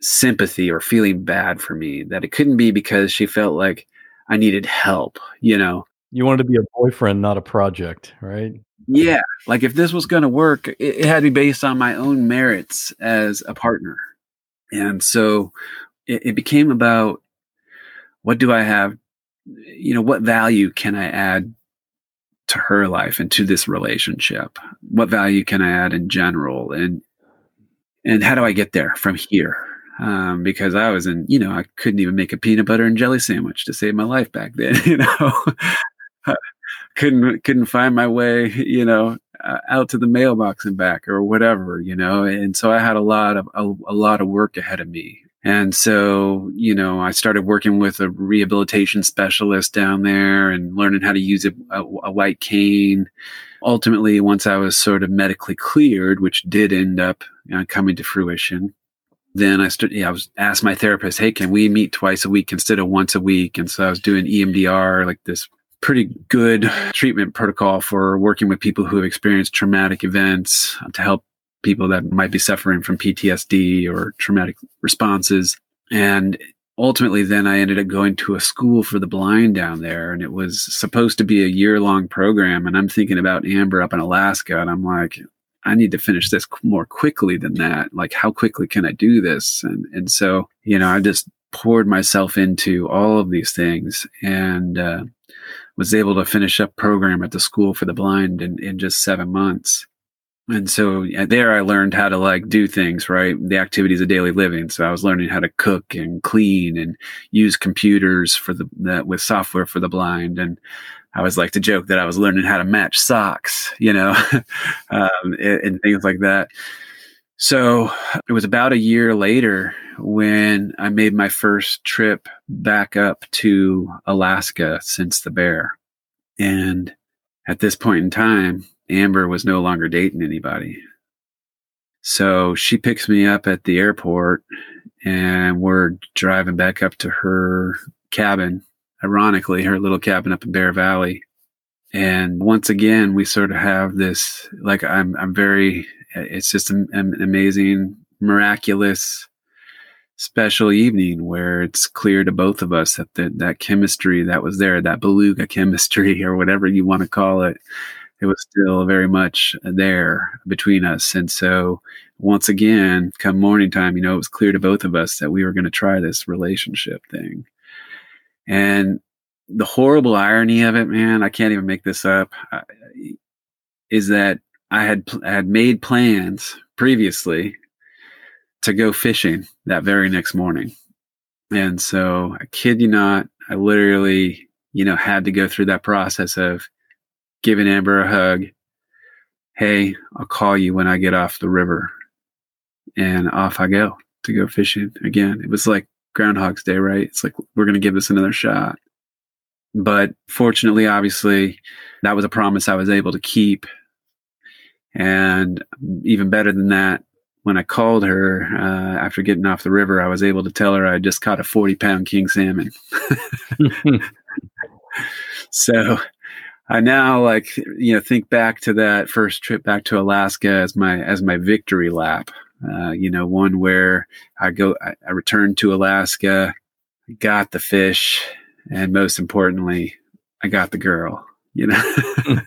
sympathy or feeling bad for me. That it couldn't be because she felt like i needed help you know? You wanted to be a boyfriend not a project right yeah, like if this was going to work, it, it, had to be based on my own merits as a partner. And so it, it became about what do I have, you know, what value can I add to her life and to this relationship? What value can I add in general? And and how do I get there from here? Um, because I was in, you know, I couldn't even make a peanut butter and jelly sandwich to save my life back then, <laughs> you know couldn't couldn't find my way, you know, uh, out to the mailbox and back or whatever, you know. And so I had a lot of a, a lot of work ahead of me. And so, you know, I started working with a rehabilitation specialist down there and learning how to use a, a, a white cane. Ultimately, once I was sort of medically cleared, which did end up uh, coming to fruition, then I started, yeah, I was asked my therapist, Hey, can we meet twice a week instead of once a week? And so I was doing EMDR, like this pretty good treatment protocol for working with people who have experienced traumatic events to help people that might be suffering from PTSD or traumatic responses. And ultimately, then I ended up going to a school for the blind down there. And it was supposed to be a year long program. And I'm thinking about Amber up in Alaska. And I'm like, I need to finish this more quickly than that. Like, how quickly can I do this? And, and so, you know, I just poured myself into all of these things. And, uh, was able to finish up program at the school for the blind in, in just seven months. And so there I learned how to like do things, right? The activities of daily living. So I was learning how to cook and clean and use computers for the, that with software for the blind. And I was like to joke that I was learning how to match socks, you know, <laughs> um, and, and things like that. So it was about a year later when I made my first trip back up to Alaska since the bear. And at this point in time, Amber was no longer dating anybody. So she picks me up at the airport and we're driving back up to her cabin, ironically, her little cabin up in Bear Valley. And once again, we sort of have this, like, I'm, I'm very, it's just an, an amazing, miraculous special evening where it's clear to both of us that the, that chemistry that was there, that beluga <laughs> chemistry or whatever you want to call it, it was still very much there between us. And so once again, come morning time, you know, it was clear to both of us that we were going to try this relationship thing. And the horrible irony of it, man, I can't even make this up, is that I had had made plans previously to go fishing that very next morning. And so I kid you not, I literally, you know, had to go through that process of giving Amber a hug, Hey, I'll call you when I get off the river. And off I go to go fishing again. It was like Groundhog's Day, right? It's like, we're going to give this another shot. But fortunately, obviously, that was a promise I was able to keep. And even better than that, when I called her uh, after getting off the river, I was able to tell her I just caught a 40 pound king salmon. <laughs> so I now like you know think back to that first trip back to Alaska as my as my victory lap. Uh, you know, one where I go, I, I returned to Alaska, got the fish, and most importantly, I got the girl. You know,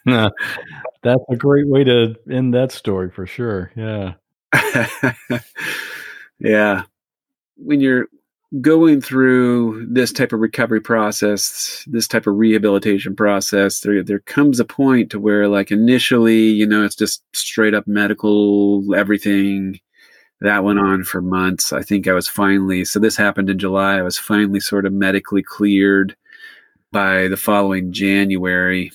<laughs> <laughs> that's a great way to end that story for sure. Yeah, <laughs> yeah. When you're going through this type of recovery process, this type of rehabilitation process, there there comes a point to where like initially, you know, it's just straight up medical everything. That went on for months. I think I was finally so this happened in July. I was finally sort of medically cleared by the following January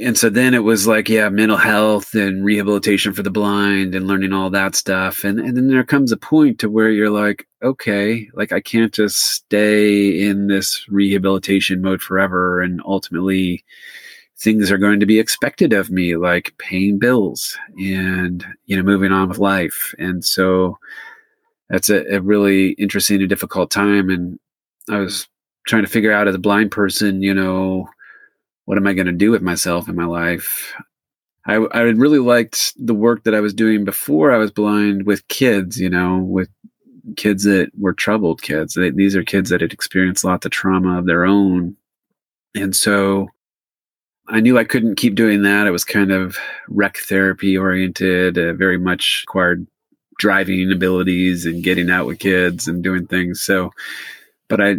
and so then it was like yeah mental health and rehabilitation for the blind and learning all that stuff. And and then there comes a point to where you're like okay like i can't just stay in this rehabilitation mode forever. And ultimately things are going to be expected of me like paying bills and you know moving on with life. And so that's a, a really interesting and difficult time. And i was trying to figure out as a blind person you know what am I going to do with myself in my life? I, I really liked the work that I was doing before I was blind with kids, you know, with kids that were troubled kids. They, these are kids that had experienced lots of trauma of their own. And so I knew I couldn't keep doing that. It was kind of rec therapy oriented, uh, very much required driving abilities and getting out with kids and doing things. So, but I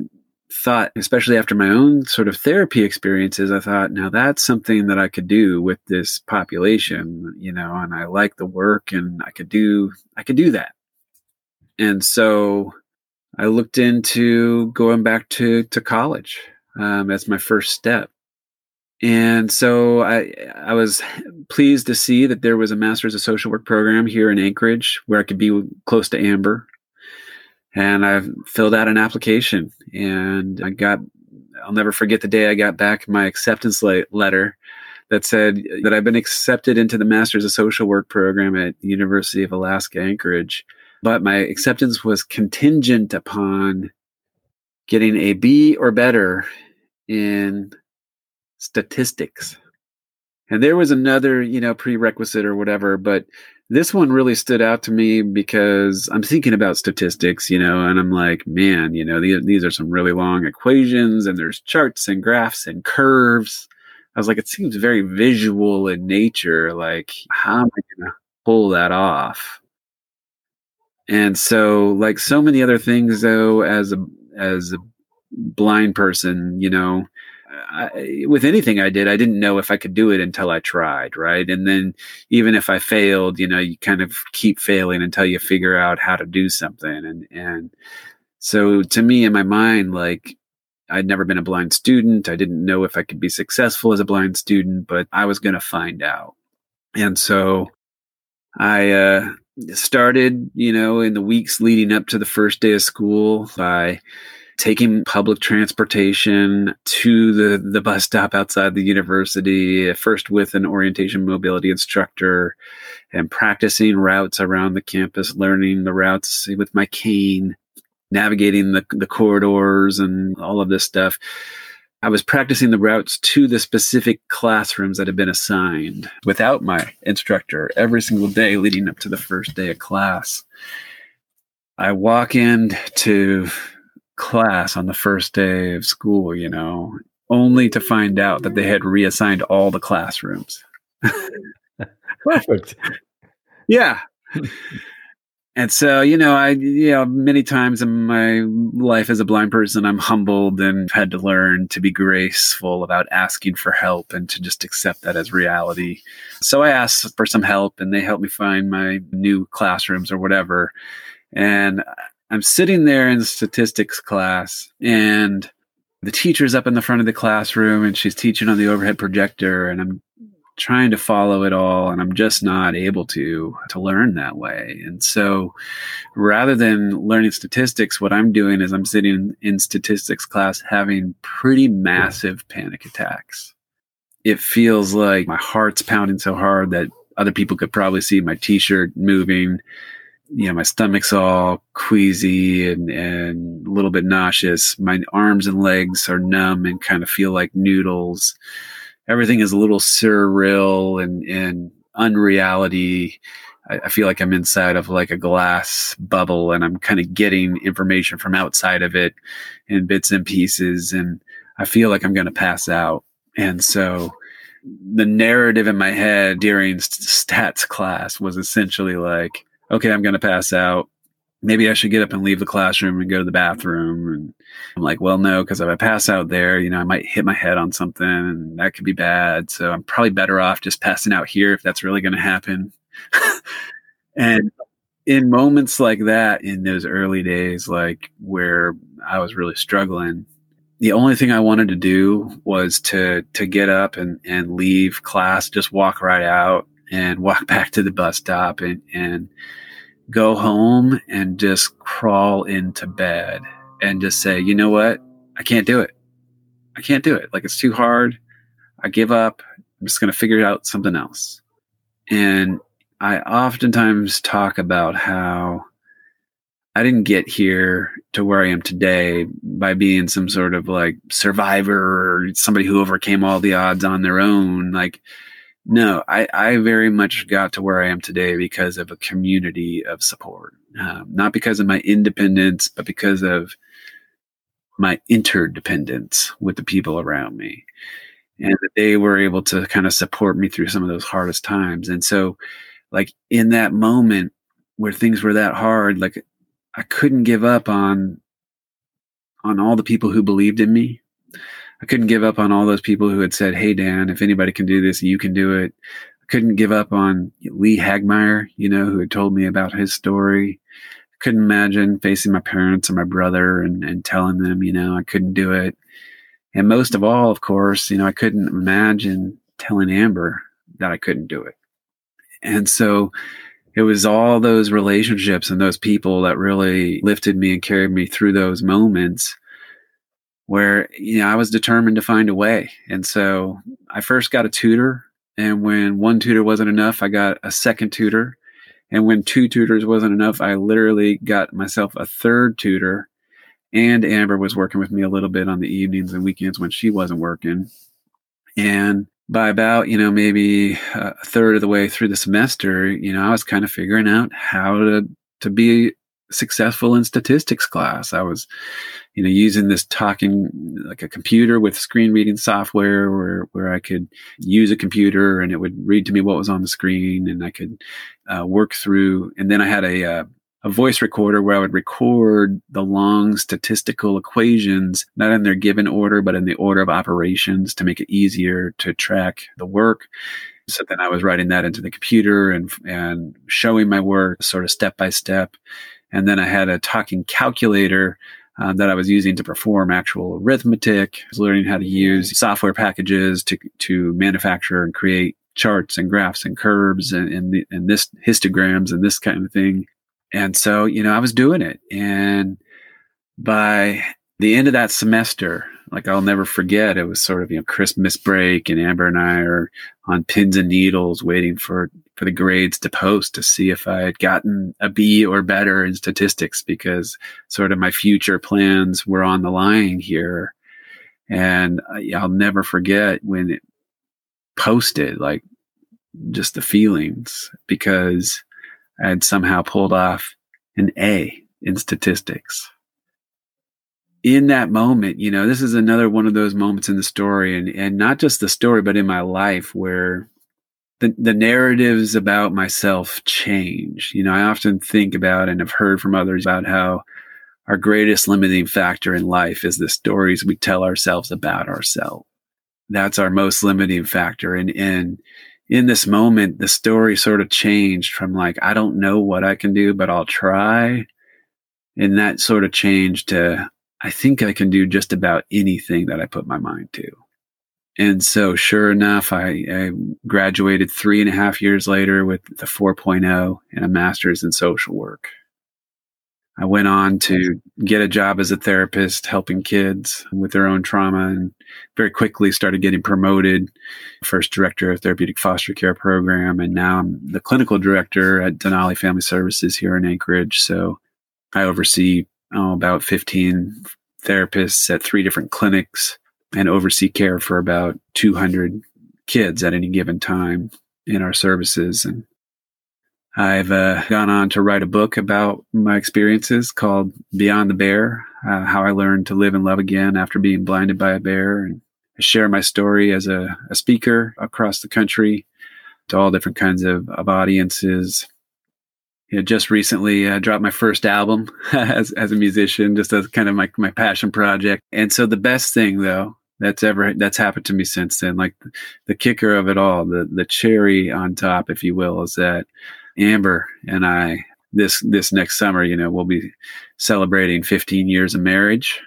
thought, especially after my own sort of therapy experiences, I thought, now that's something that I could do with this population, you know, and I like the work and I could do, I could do that. And so I looked into going back to, to college um, as my first step. And so I, I was pleased to see that there was a master's of social work program here in Anchorage where I could be close to Amber and I filled out an application and I got I'll never forget the day I got back my acceptance letter that said that I've been accepted into the Masters of Social Work program at the University of Alaska Anchorage, but my acceptance was contingent upon getting a B or better in statistics. And there was another, you know, prerequisite or whatever, but this one really stood out to me because I'm thinking about statistics, you know, and I'm like, man, you know, these, these are some really long equations and there's charts and graphs and curves. I was like, it seems very visual in nature. Like, how am I going to pull that off? And so, like so many other things, though, as a as a blind person, you know, I, with anything I did, I didn't know if I could do it until I tried, right? And then even if I failed, you know, you kind of keep failing until you figure out how to do something. And and so to me, in my mind, like I'd never been a blind student. I didn't know if I could be successful as a blind student, but I was going to find out. And so I uh, started, you know, in the weeks leading up to the first day of school by taking public transportation to the, the bus stop outside the university, first with an orientation mobility instructor, and practicing routes around the campus, learning the routes with my cane, navigating the, the corridors and all of this stuff. I was practicing the routes to the specific classrooms that had been assigned without my instructor every single day leading up to the first day of class. I walk into class on the first day of school, you know, only to find out that they had reassigned all the classrooms. <laughs> Perfect. yeah. And so, you know, I, you know, many times in my life as a blind person, I'm humbled and had to learn to be graceful about asking for help and to just accept that as reality. So I asked for some help and they helped me find my new classrooms or whatever. And I'm sitting there in statistics class and the teacher's up in the front of the classroom and she's teaching on the overhead projector and I'm trying to follow it all and I'm just not able to to learn that way. And so rather than learning statistics, what I'm doing is I'm sitting in statistics class having pretty massive panic attacks. It feels like my heart's pounding so hard that other people could probably see my t-shirt moving. You know, my stomach's all queasy and, and a little bit nauseous. My arms and legs are numb and kind of feel like noodles everything is a little surreal and, and unreality. I, I feel like I'm inside of like a glass bubble and I'm kind of getting information from outside of it in bits and pieces. And I feel like I'm going to pass out. And so the narrative in my head during stats class was essentially like, okay, I'm going to pass out maybe I should get up and leave the classroom and go to the bathroom. And I'm like, well, no, because if I pass out there, you know, I might hit my head on something and that could be bad. So I'm probably better off just passing out here if that's really going to happen. <laughs> and in moments like that, in those early days, like where I was really struggling, the only thing I wanted to do was to to get up and, and leave class, just walk right out and walk <laughs> back to the bus stop and and go home and just crawl into bed and just say, you know what? I can't do it. I can't do it. Like it's too hard. I give up. I'm just going to figure out something else. And I oftentimes talk about how I didn't get here to where I am today by being some sort of like survivor or somebody who overcame all the odds on their own. Like, no, I, I very much got to where I am today because of a community of support. Um, not because of my independence, but because of my interdependence with the people around me. And that they were able to kind of support me through some of those hardest times. And so, like, in that moment where things were that hard, like, I couldn't give up on on all the people who believed in me I couldn't give up on all those people who had said, Hey, Dan, if anybody can do this, you can do it. I couldn't give up on Lee Hagmeyer, you know, who had told me about his story. I couldn't imagine facing my parents and my brother and, and telling them, you know, I couldn't do it. And most of all, of course, you know, I couldn't imagine telling Amber that I couldn't do it. And so it was all those relationships and those people that really lifted me and carried me through those moments where you know I was determined to find a way. And so I first got a tutor, and when one tutor wasn't enough, I got a second tutor. And when two tutors wasn't enough, I literally got myself a third tutor. And Amber was working with me a little bit on the evenings and weekends when she wasn't working. And by about, you know, maybe a third of the way through the semester, you know, I was kind of figuring out how to to be successful in statistics class. I was, you know, using this talking like a computer with screen reading software where, where I could use a computer and it would read to me what was on the screen and I could uh, work through. And then I had a, uh, a voice recorder where I would record the long statistical equations, not in their given order, but in the order of operations to make it easier to track the work. So then I was writing that into the computer and, and showing my work sort of step by step. And then I had a talking calculator uh, that I was using to perform actual arithmetic. I was learning how to use software packages to, to manufacture and create charts and graphs and curves and, and, the, and this histograms and this kind of thing. And so, you know, I was doing it. And by the end of that semester, like I'll never forget, it was sort of, you know, Christmas break and Amber and I are on pins and needles waiting for for the grades to post to see if I had gotten a B or better in statistics because sort of my future plans were on the line here. And I'll never forget when it posted, like just the feelings because I had somehow pulled off an A in statistics. In that moment, you know, this is another one of those moments in the story and, and not just the story, but in my life where the, the narratives about myself change. You know, I often think about and have heard from others about how our greatest limiting factor in life is the stories we tell ourselves about ourselves. That's our most limiting factor. And, and in this moment, the story sort of changed from like, I don't know what I can do, but I'll try. And that sort of changed to, I think I can do just about anything that I put my mind to. And so, sure enough, I, I, graduated three and a half years later with the 4.0 and a master's in social work. I went on to get a job as a therapist, helping kids with their own trauma, and very quickly started getting promoted. First director of therapeutic foster care program, and now I'm the clinical director at Denali Family Services here in Anchorage. So I oversee oh, about 15 therapists at three different clinics and oversee care for about 200 kids at any given time in our services. And I've uh, gone on to write a book about my experiences called Beyond the Bear uh, How I Learned to Live and Love Again After Being Blinded by a Bear. And I share my story as a, a speaker across the country to all different kinds of, of audiences. You know, just recently uh, dropped my first album <laughs> as, as a musician, just as kind of my, my passion project. And so the best thing though, that's ever that's happened to me since then. Like the, kicker of it all, the the cherry on top, if you will, is that Amber and I this this next summer, you know, we'll be celebrating 15 years of marriage,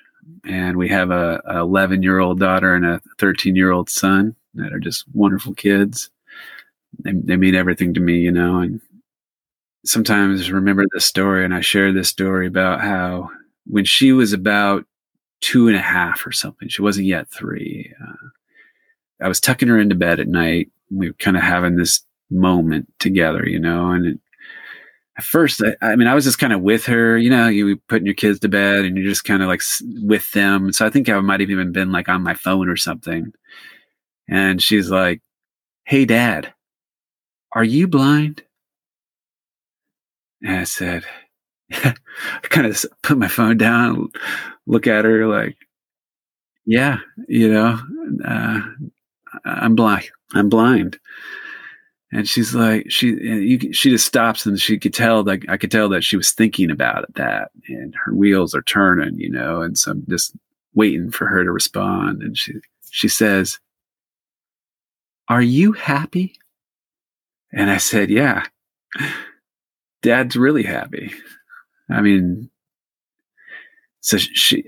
and we have a, 11 year old daughter and a 13 year old son that are just wonderful kids. They, they mean everything to me, you know. And sometimes remember this story, and I share this story about how when she was about two and a half or something, she wasn't yet three. Uh, I was tucking her into bed at night. We were kind of having this moment together, you know. And it, at first, I, I, mean, I was just kind of with her, you know, you putting your kids to bed and you're just kind of like with them. So I think I might have even been like on my phone or something. And she's like, Hey, dad, are you blind? And I said, I kind of put my phone down, look at her like, yeah, you know, uh, I'm blind. I'm blind. And she's like she you, she just stops and she could tell like i could tell that she was thinking about that and her wheels are turning you know and so i'm just waiting for her to respond and she she says are you happy? And i said yeah. Dad's really happy i mean so she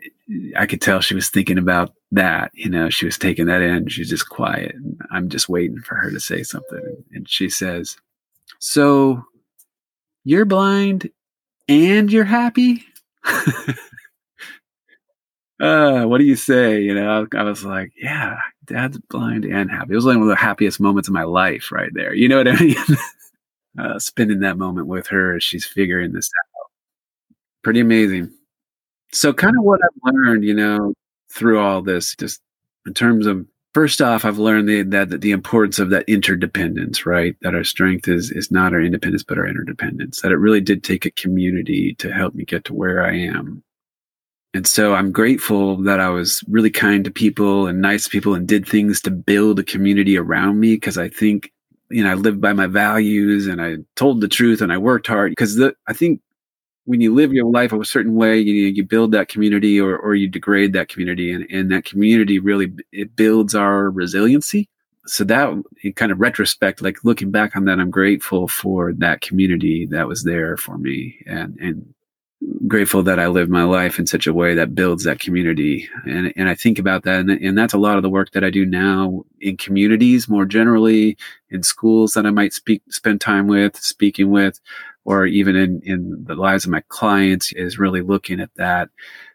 i could tell she was thinking about that, you know, she was taking that in. She's just quiet. And I'm just waiting for her to say something. And she says, So you're blind and you're happy? <laughs> uh, what do you say? You know, I was like, Yeah, dad's blind and happy. It was like one of the happiest moments of my life right there. You know what I mean? <laughs> uh, spending that moment with her as she's figuring this out. Pretty amazing. So, kind of mm-hmm. what I've learned, you know, through all this, just in terms of first off, I've learned the, that the importance of that interdependence, right? That our strength is is not our independence, but our interdependence. That it really did take a community to help me get to where I am. And so I'm grateful that I was really kind to people and nice to people and did things to build a community around me because I think, you know, I lived by my values and I told the truth and I worked hard because I think when you live your life a certain way, you you build that community or or you degrade that community, and and that community really it builds our resiliency. So that in kind of retrospect, like looking back on that, I'm grateful for that community that was there for me, and and grateful that I live my life in such a way that builds that community. And and I think about that, and, and that's a lot of the work that I do now in communities more generally, in schools that I might speak spend time with, speaking with or even in, in the lives of my clients is really looking at that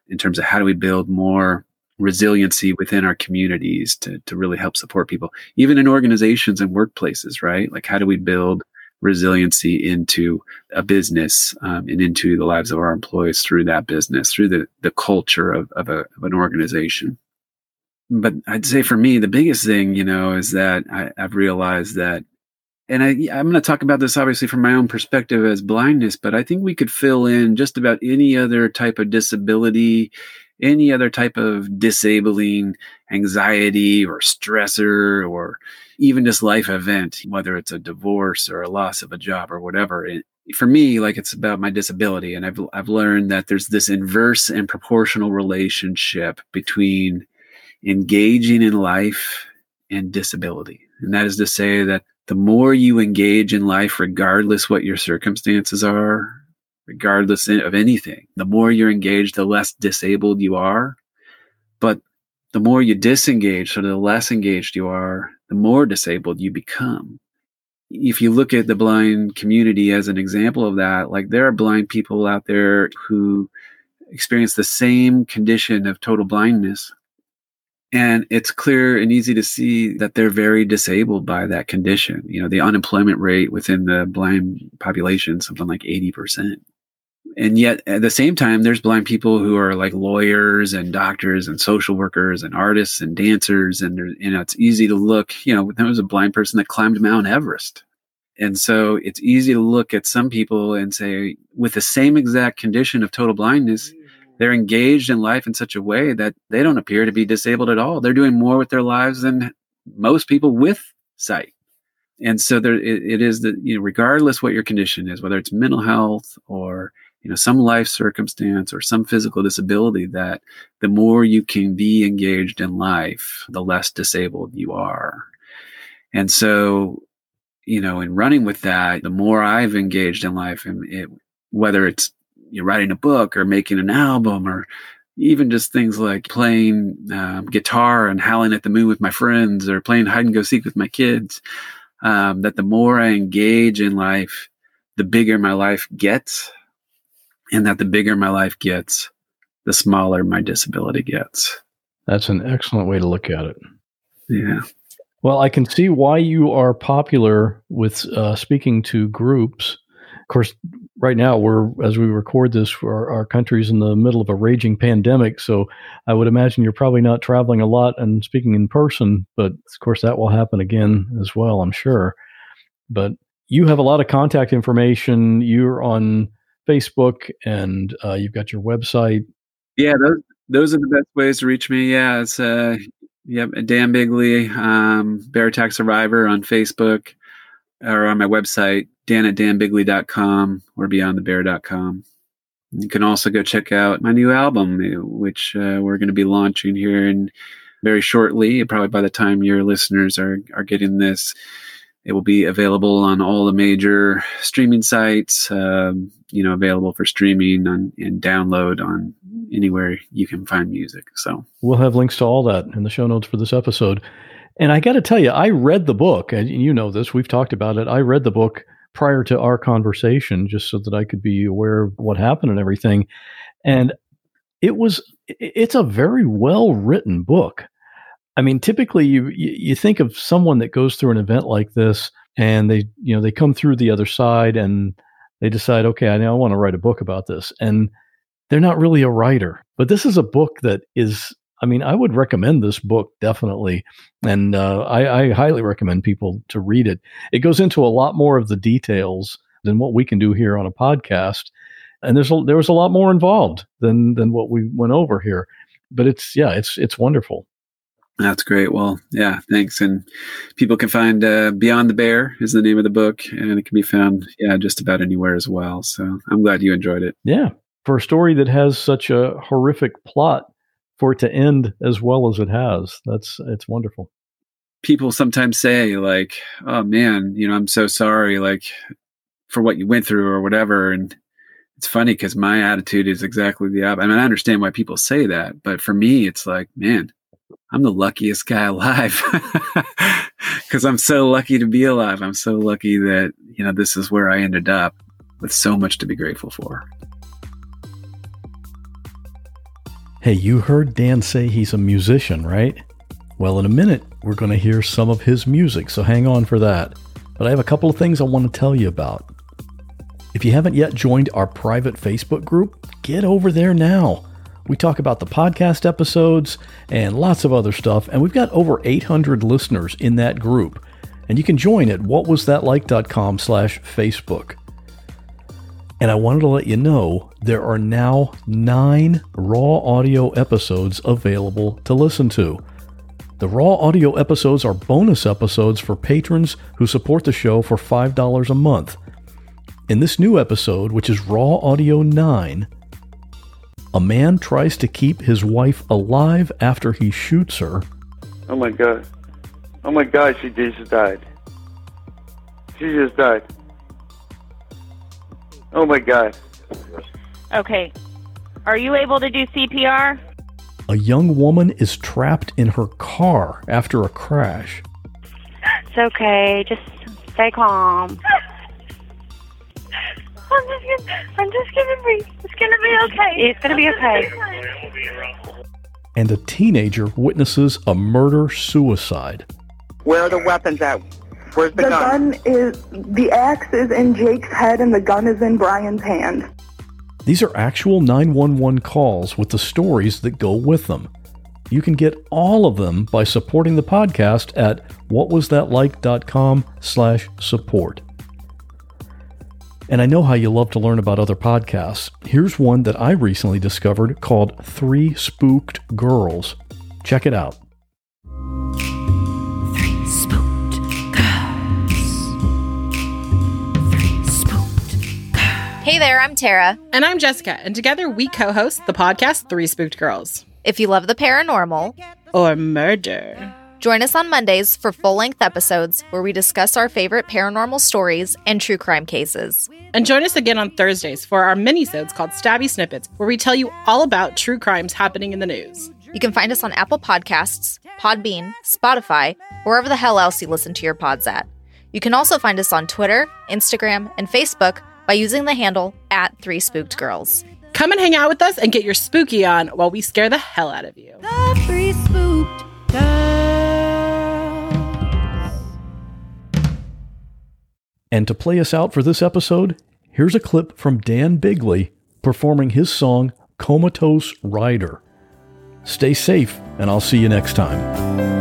in terms of how do we build more resiliency within our communities to, to really help support people, even in organizations and workplaces, right? Like, how do we build resiliency into a business um, and into the lives of our employees through that business, through the, the culture of, of, a, of an organization? But I'd say for me, the biggest thing, you know, is that I, I've realized that and I, I'm going to talk about this obviously from my own perspective as blindness, but I think we could fill in just about any other type of disability, any other type of disabling anxiety or stressor, or even just life event, whether it's a divorce or a loss of a job or whatever. It, for me, like it's about my disability, and I've I've learned that there's this inverse and proportional relationship between engaging in life and disability. And that is to say that the more you engage in life, regardless what your circumstances are, regardless of anything, the more you're engaged, the less disabled you are. But the more you disengage, so the less engaged you are, the more disabled you become. If you look at the blind community as an example of that, like there are blind people out there who experience the same condition of total blindness. And it's clear and easy to see that they're very disabled by that condition. You know, the unemployment rate within the blind population, something like 80% and yet at the same time there's blind people who are like lawyers and doctors and social workers and artists and dancers and you know it's easy to look you know there was a blind person that climbed mount everest. And so it's easy to look at some people and say with the same exact condition of total blindness they're engaged in life in such a way that they don't appear to be disabled at all. They're doing more with their lives than most people with sight. And so there it, it is that you know regardless what your condition is whether it's mental health or you know some life circumstance or some physical disability that the more you can be engaged in life the less disabled you are. And so you know in running with that the more i've engaged in life and it, whether it's you're writing a book or making an album or even just things like playing um, guitar and howling at the moon with my friends or playing hide and go seek with my kids um, that the more i engage in life the bigger my life gets and that the bigger my life gets, the smaller my disability gets. That's an excellent way to look at it. Yeah. Well, I can see why you are popular with uh, speaking to groups. Of course, right now we're as we record this, our, our country's in the middle of a raging pandemic. So I would imagine you're probably not traveling a lot and speaking in person. But of course, that will happen again as well. I'm sure. But you have a lot of contact information. You're on Facebook and uh, you've got your website. Yeah, those those are the best ways to reach me. Yeah, it's uh, yep, Dan Bigley, um, Bear Attack Survivor on Facebook or on my website, dan at danbigley.com or beyondthebear.com. You can also go check out my new album, which uh, we're going to be launching here in very shortly. Probably by the time your listeners are are getting this, it will be available on all the major streaming sites, um, you know, available for streaming and download on anywhere you can find music. So we'll have links to all that in the show notes for this episode. And I got to tell you, I read the book, and you know this, we've talked about it. I read the book prior to our conversation just so that I could be aware of what happened and everything. And it was, it's a very well written book. I mean, typically you, you think of someone that goes through an event like this and they, you know, they come through the other side and they decide, okay, I now want to write a book about this. And they're not really a writer, but this is a book that is, I mean, I would recommend this book definitely. And uh, I, I highly recommend people to read it. It goes into a lot more of the details than what we can do here on a podcast. And there's a, there was a lot more involved than than what we went over here. But it's yeah, it's it's wonderful. That's great. Well, yeah, thanks. And people can find uh, Beyond the Bear is the name of the book, and it can be found, yeah, just about anywhere as well. So I'm glad you enjoyed it. Yeah, for a story that has such a horrific plot, for it to end as well as it has, that's it's wonderful. People sometimes say like, "Oh man, you know, I'm so sorry, like for what you went through or whatever," and it's funny because my attitude is exactly the opposite. I mean, I understand why people say that, but for me, it's like, man I'm the luckiest guy <laughs> alive because I'm so lucky to be alive. I'm so lucky that, you know, this is where I ended up with so much to be grateful for. Hey, you heard Dan say he's a musician, right? Well, in a minute, we're going to hear some of his music, so hang on for that. But I have a couple of things I want to tell you about. If you haven't yet joined our private Facebook group, get over there now. We talk about the podcast episodes and lots of other stuff, and we've got over 800 listeners in that group. And you can join at whatwasthatlike.com slash Facebook. And I wanted to let you know there are now nine raw audio episodes available to listen to. The raw audio episodes are bonus episodes for patrons who support the show for $5 a month. In this new episode, which is Raw Audio 9, a man tries to keep his wife alive after he shoots her. Oh my god. Oh my god, she just died. She just died. Oh my god. Okay. Are you able to do CPR? A young woman is trapped in her car after a crash. It's okay. Just stay calm. <laughs> I'm just gonna, I'm just gonna be, it's gonna be okay. It's gonna be okay. And a teenager witnesses a murder suicide. Where are the weapons at? Where's the, the gun? gun is the axe is in Jake's head and the gun is in Brian's hand. These are actual 911 calls with the stories that go with them. You can get all of them by supporting the podcast at whatwasthatlike.com slash support. And I know how you love to learn about other podcasts. Here's one that I recently discovered called Three Spooked Girls. Check it out. Hey there, I'm Tara. And I'm Jessica, and together we co host the podcast Three Spooked Girls. If you love the paranormal or murder, join us on Mondays for full length episodes where we discuss our favorite paranormal stories and true crime cases. And join us again on Thursdays for our mini-sodes called Stabby Snippets, where we tell you all about true crimes happening in the news. You can find us on Apple Podcasts, Podbean, Spotify, wherever the hell else you listen to your pods at. You can also find us on Twitter, Instagram, and Facebook by using the handle at Three Spooked Girls. Come and hang out with us and get your spooky on while we scare the hell out of you. The Three Spooked Girls. And to play us out for this episode, here's a clip from Dan Bigley performing his song Comatose Rider. Stay safe, and I'll see you next time.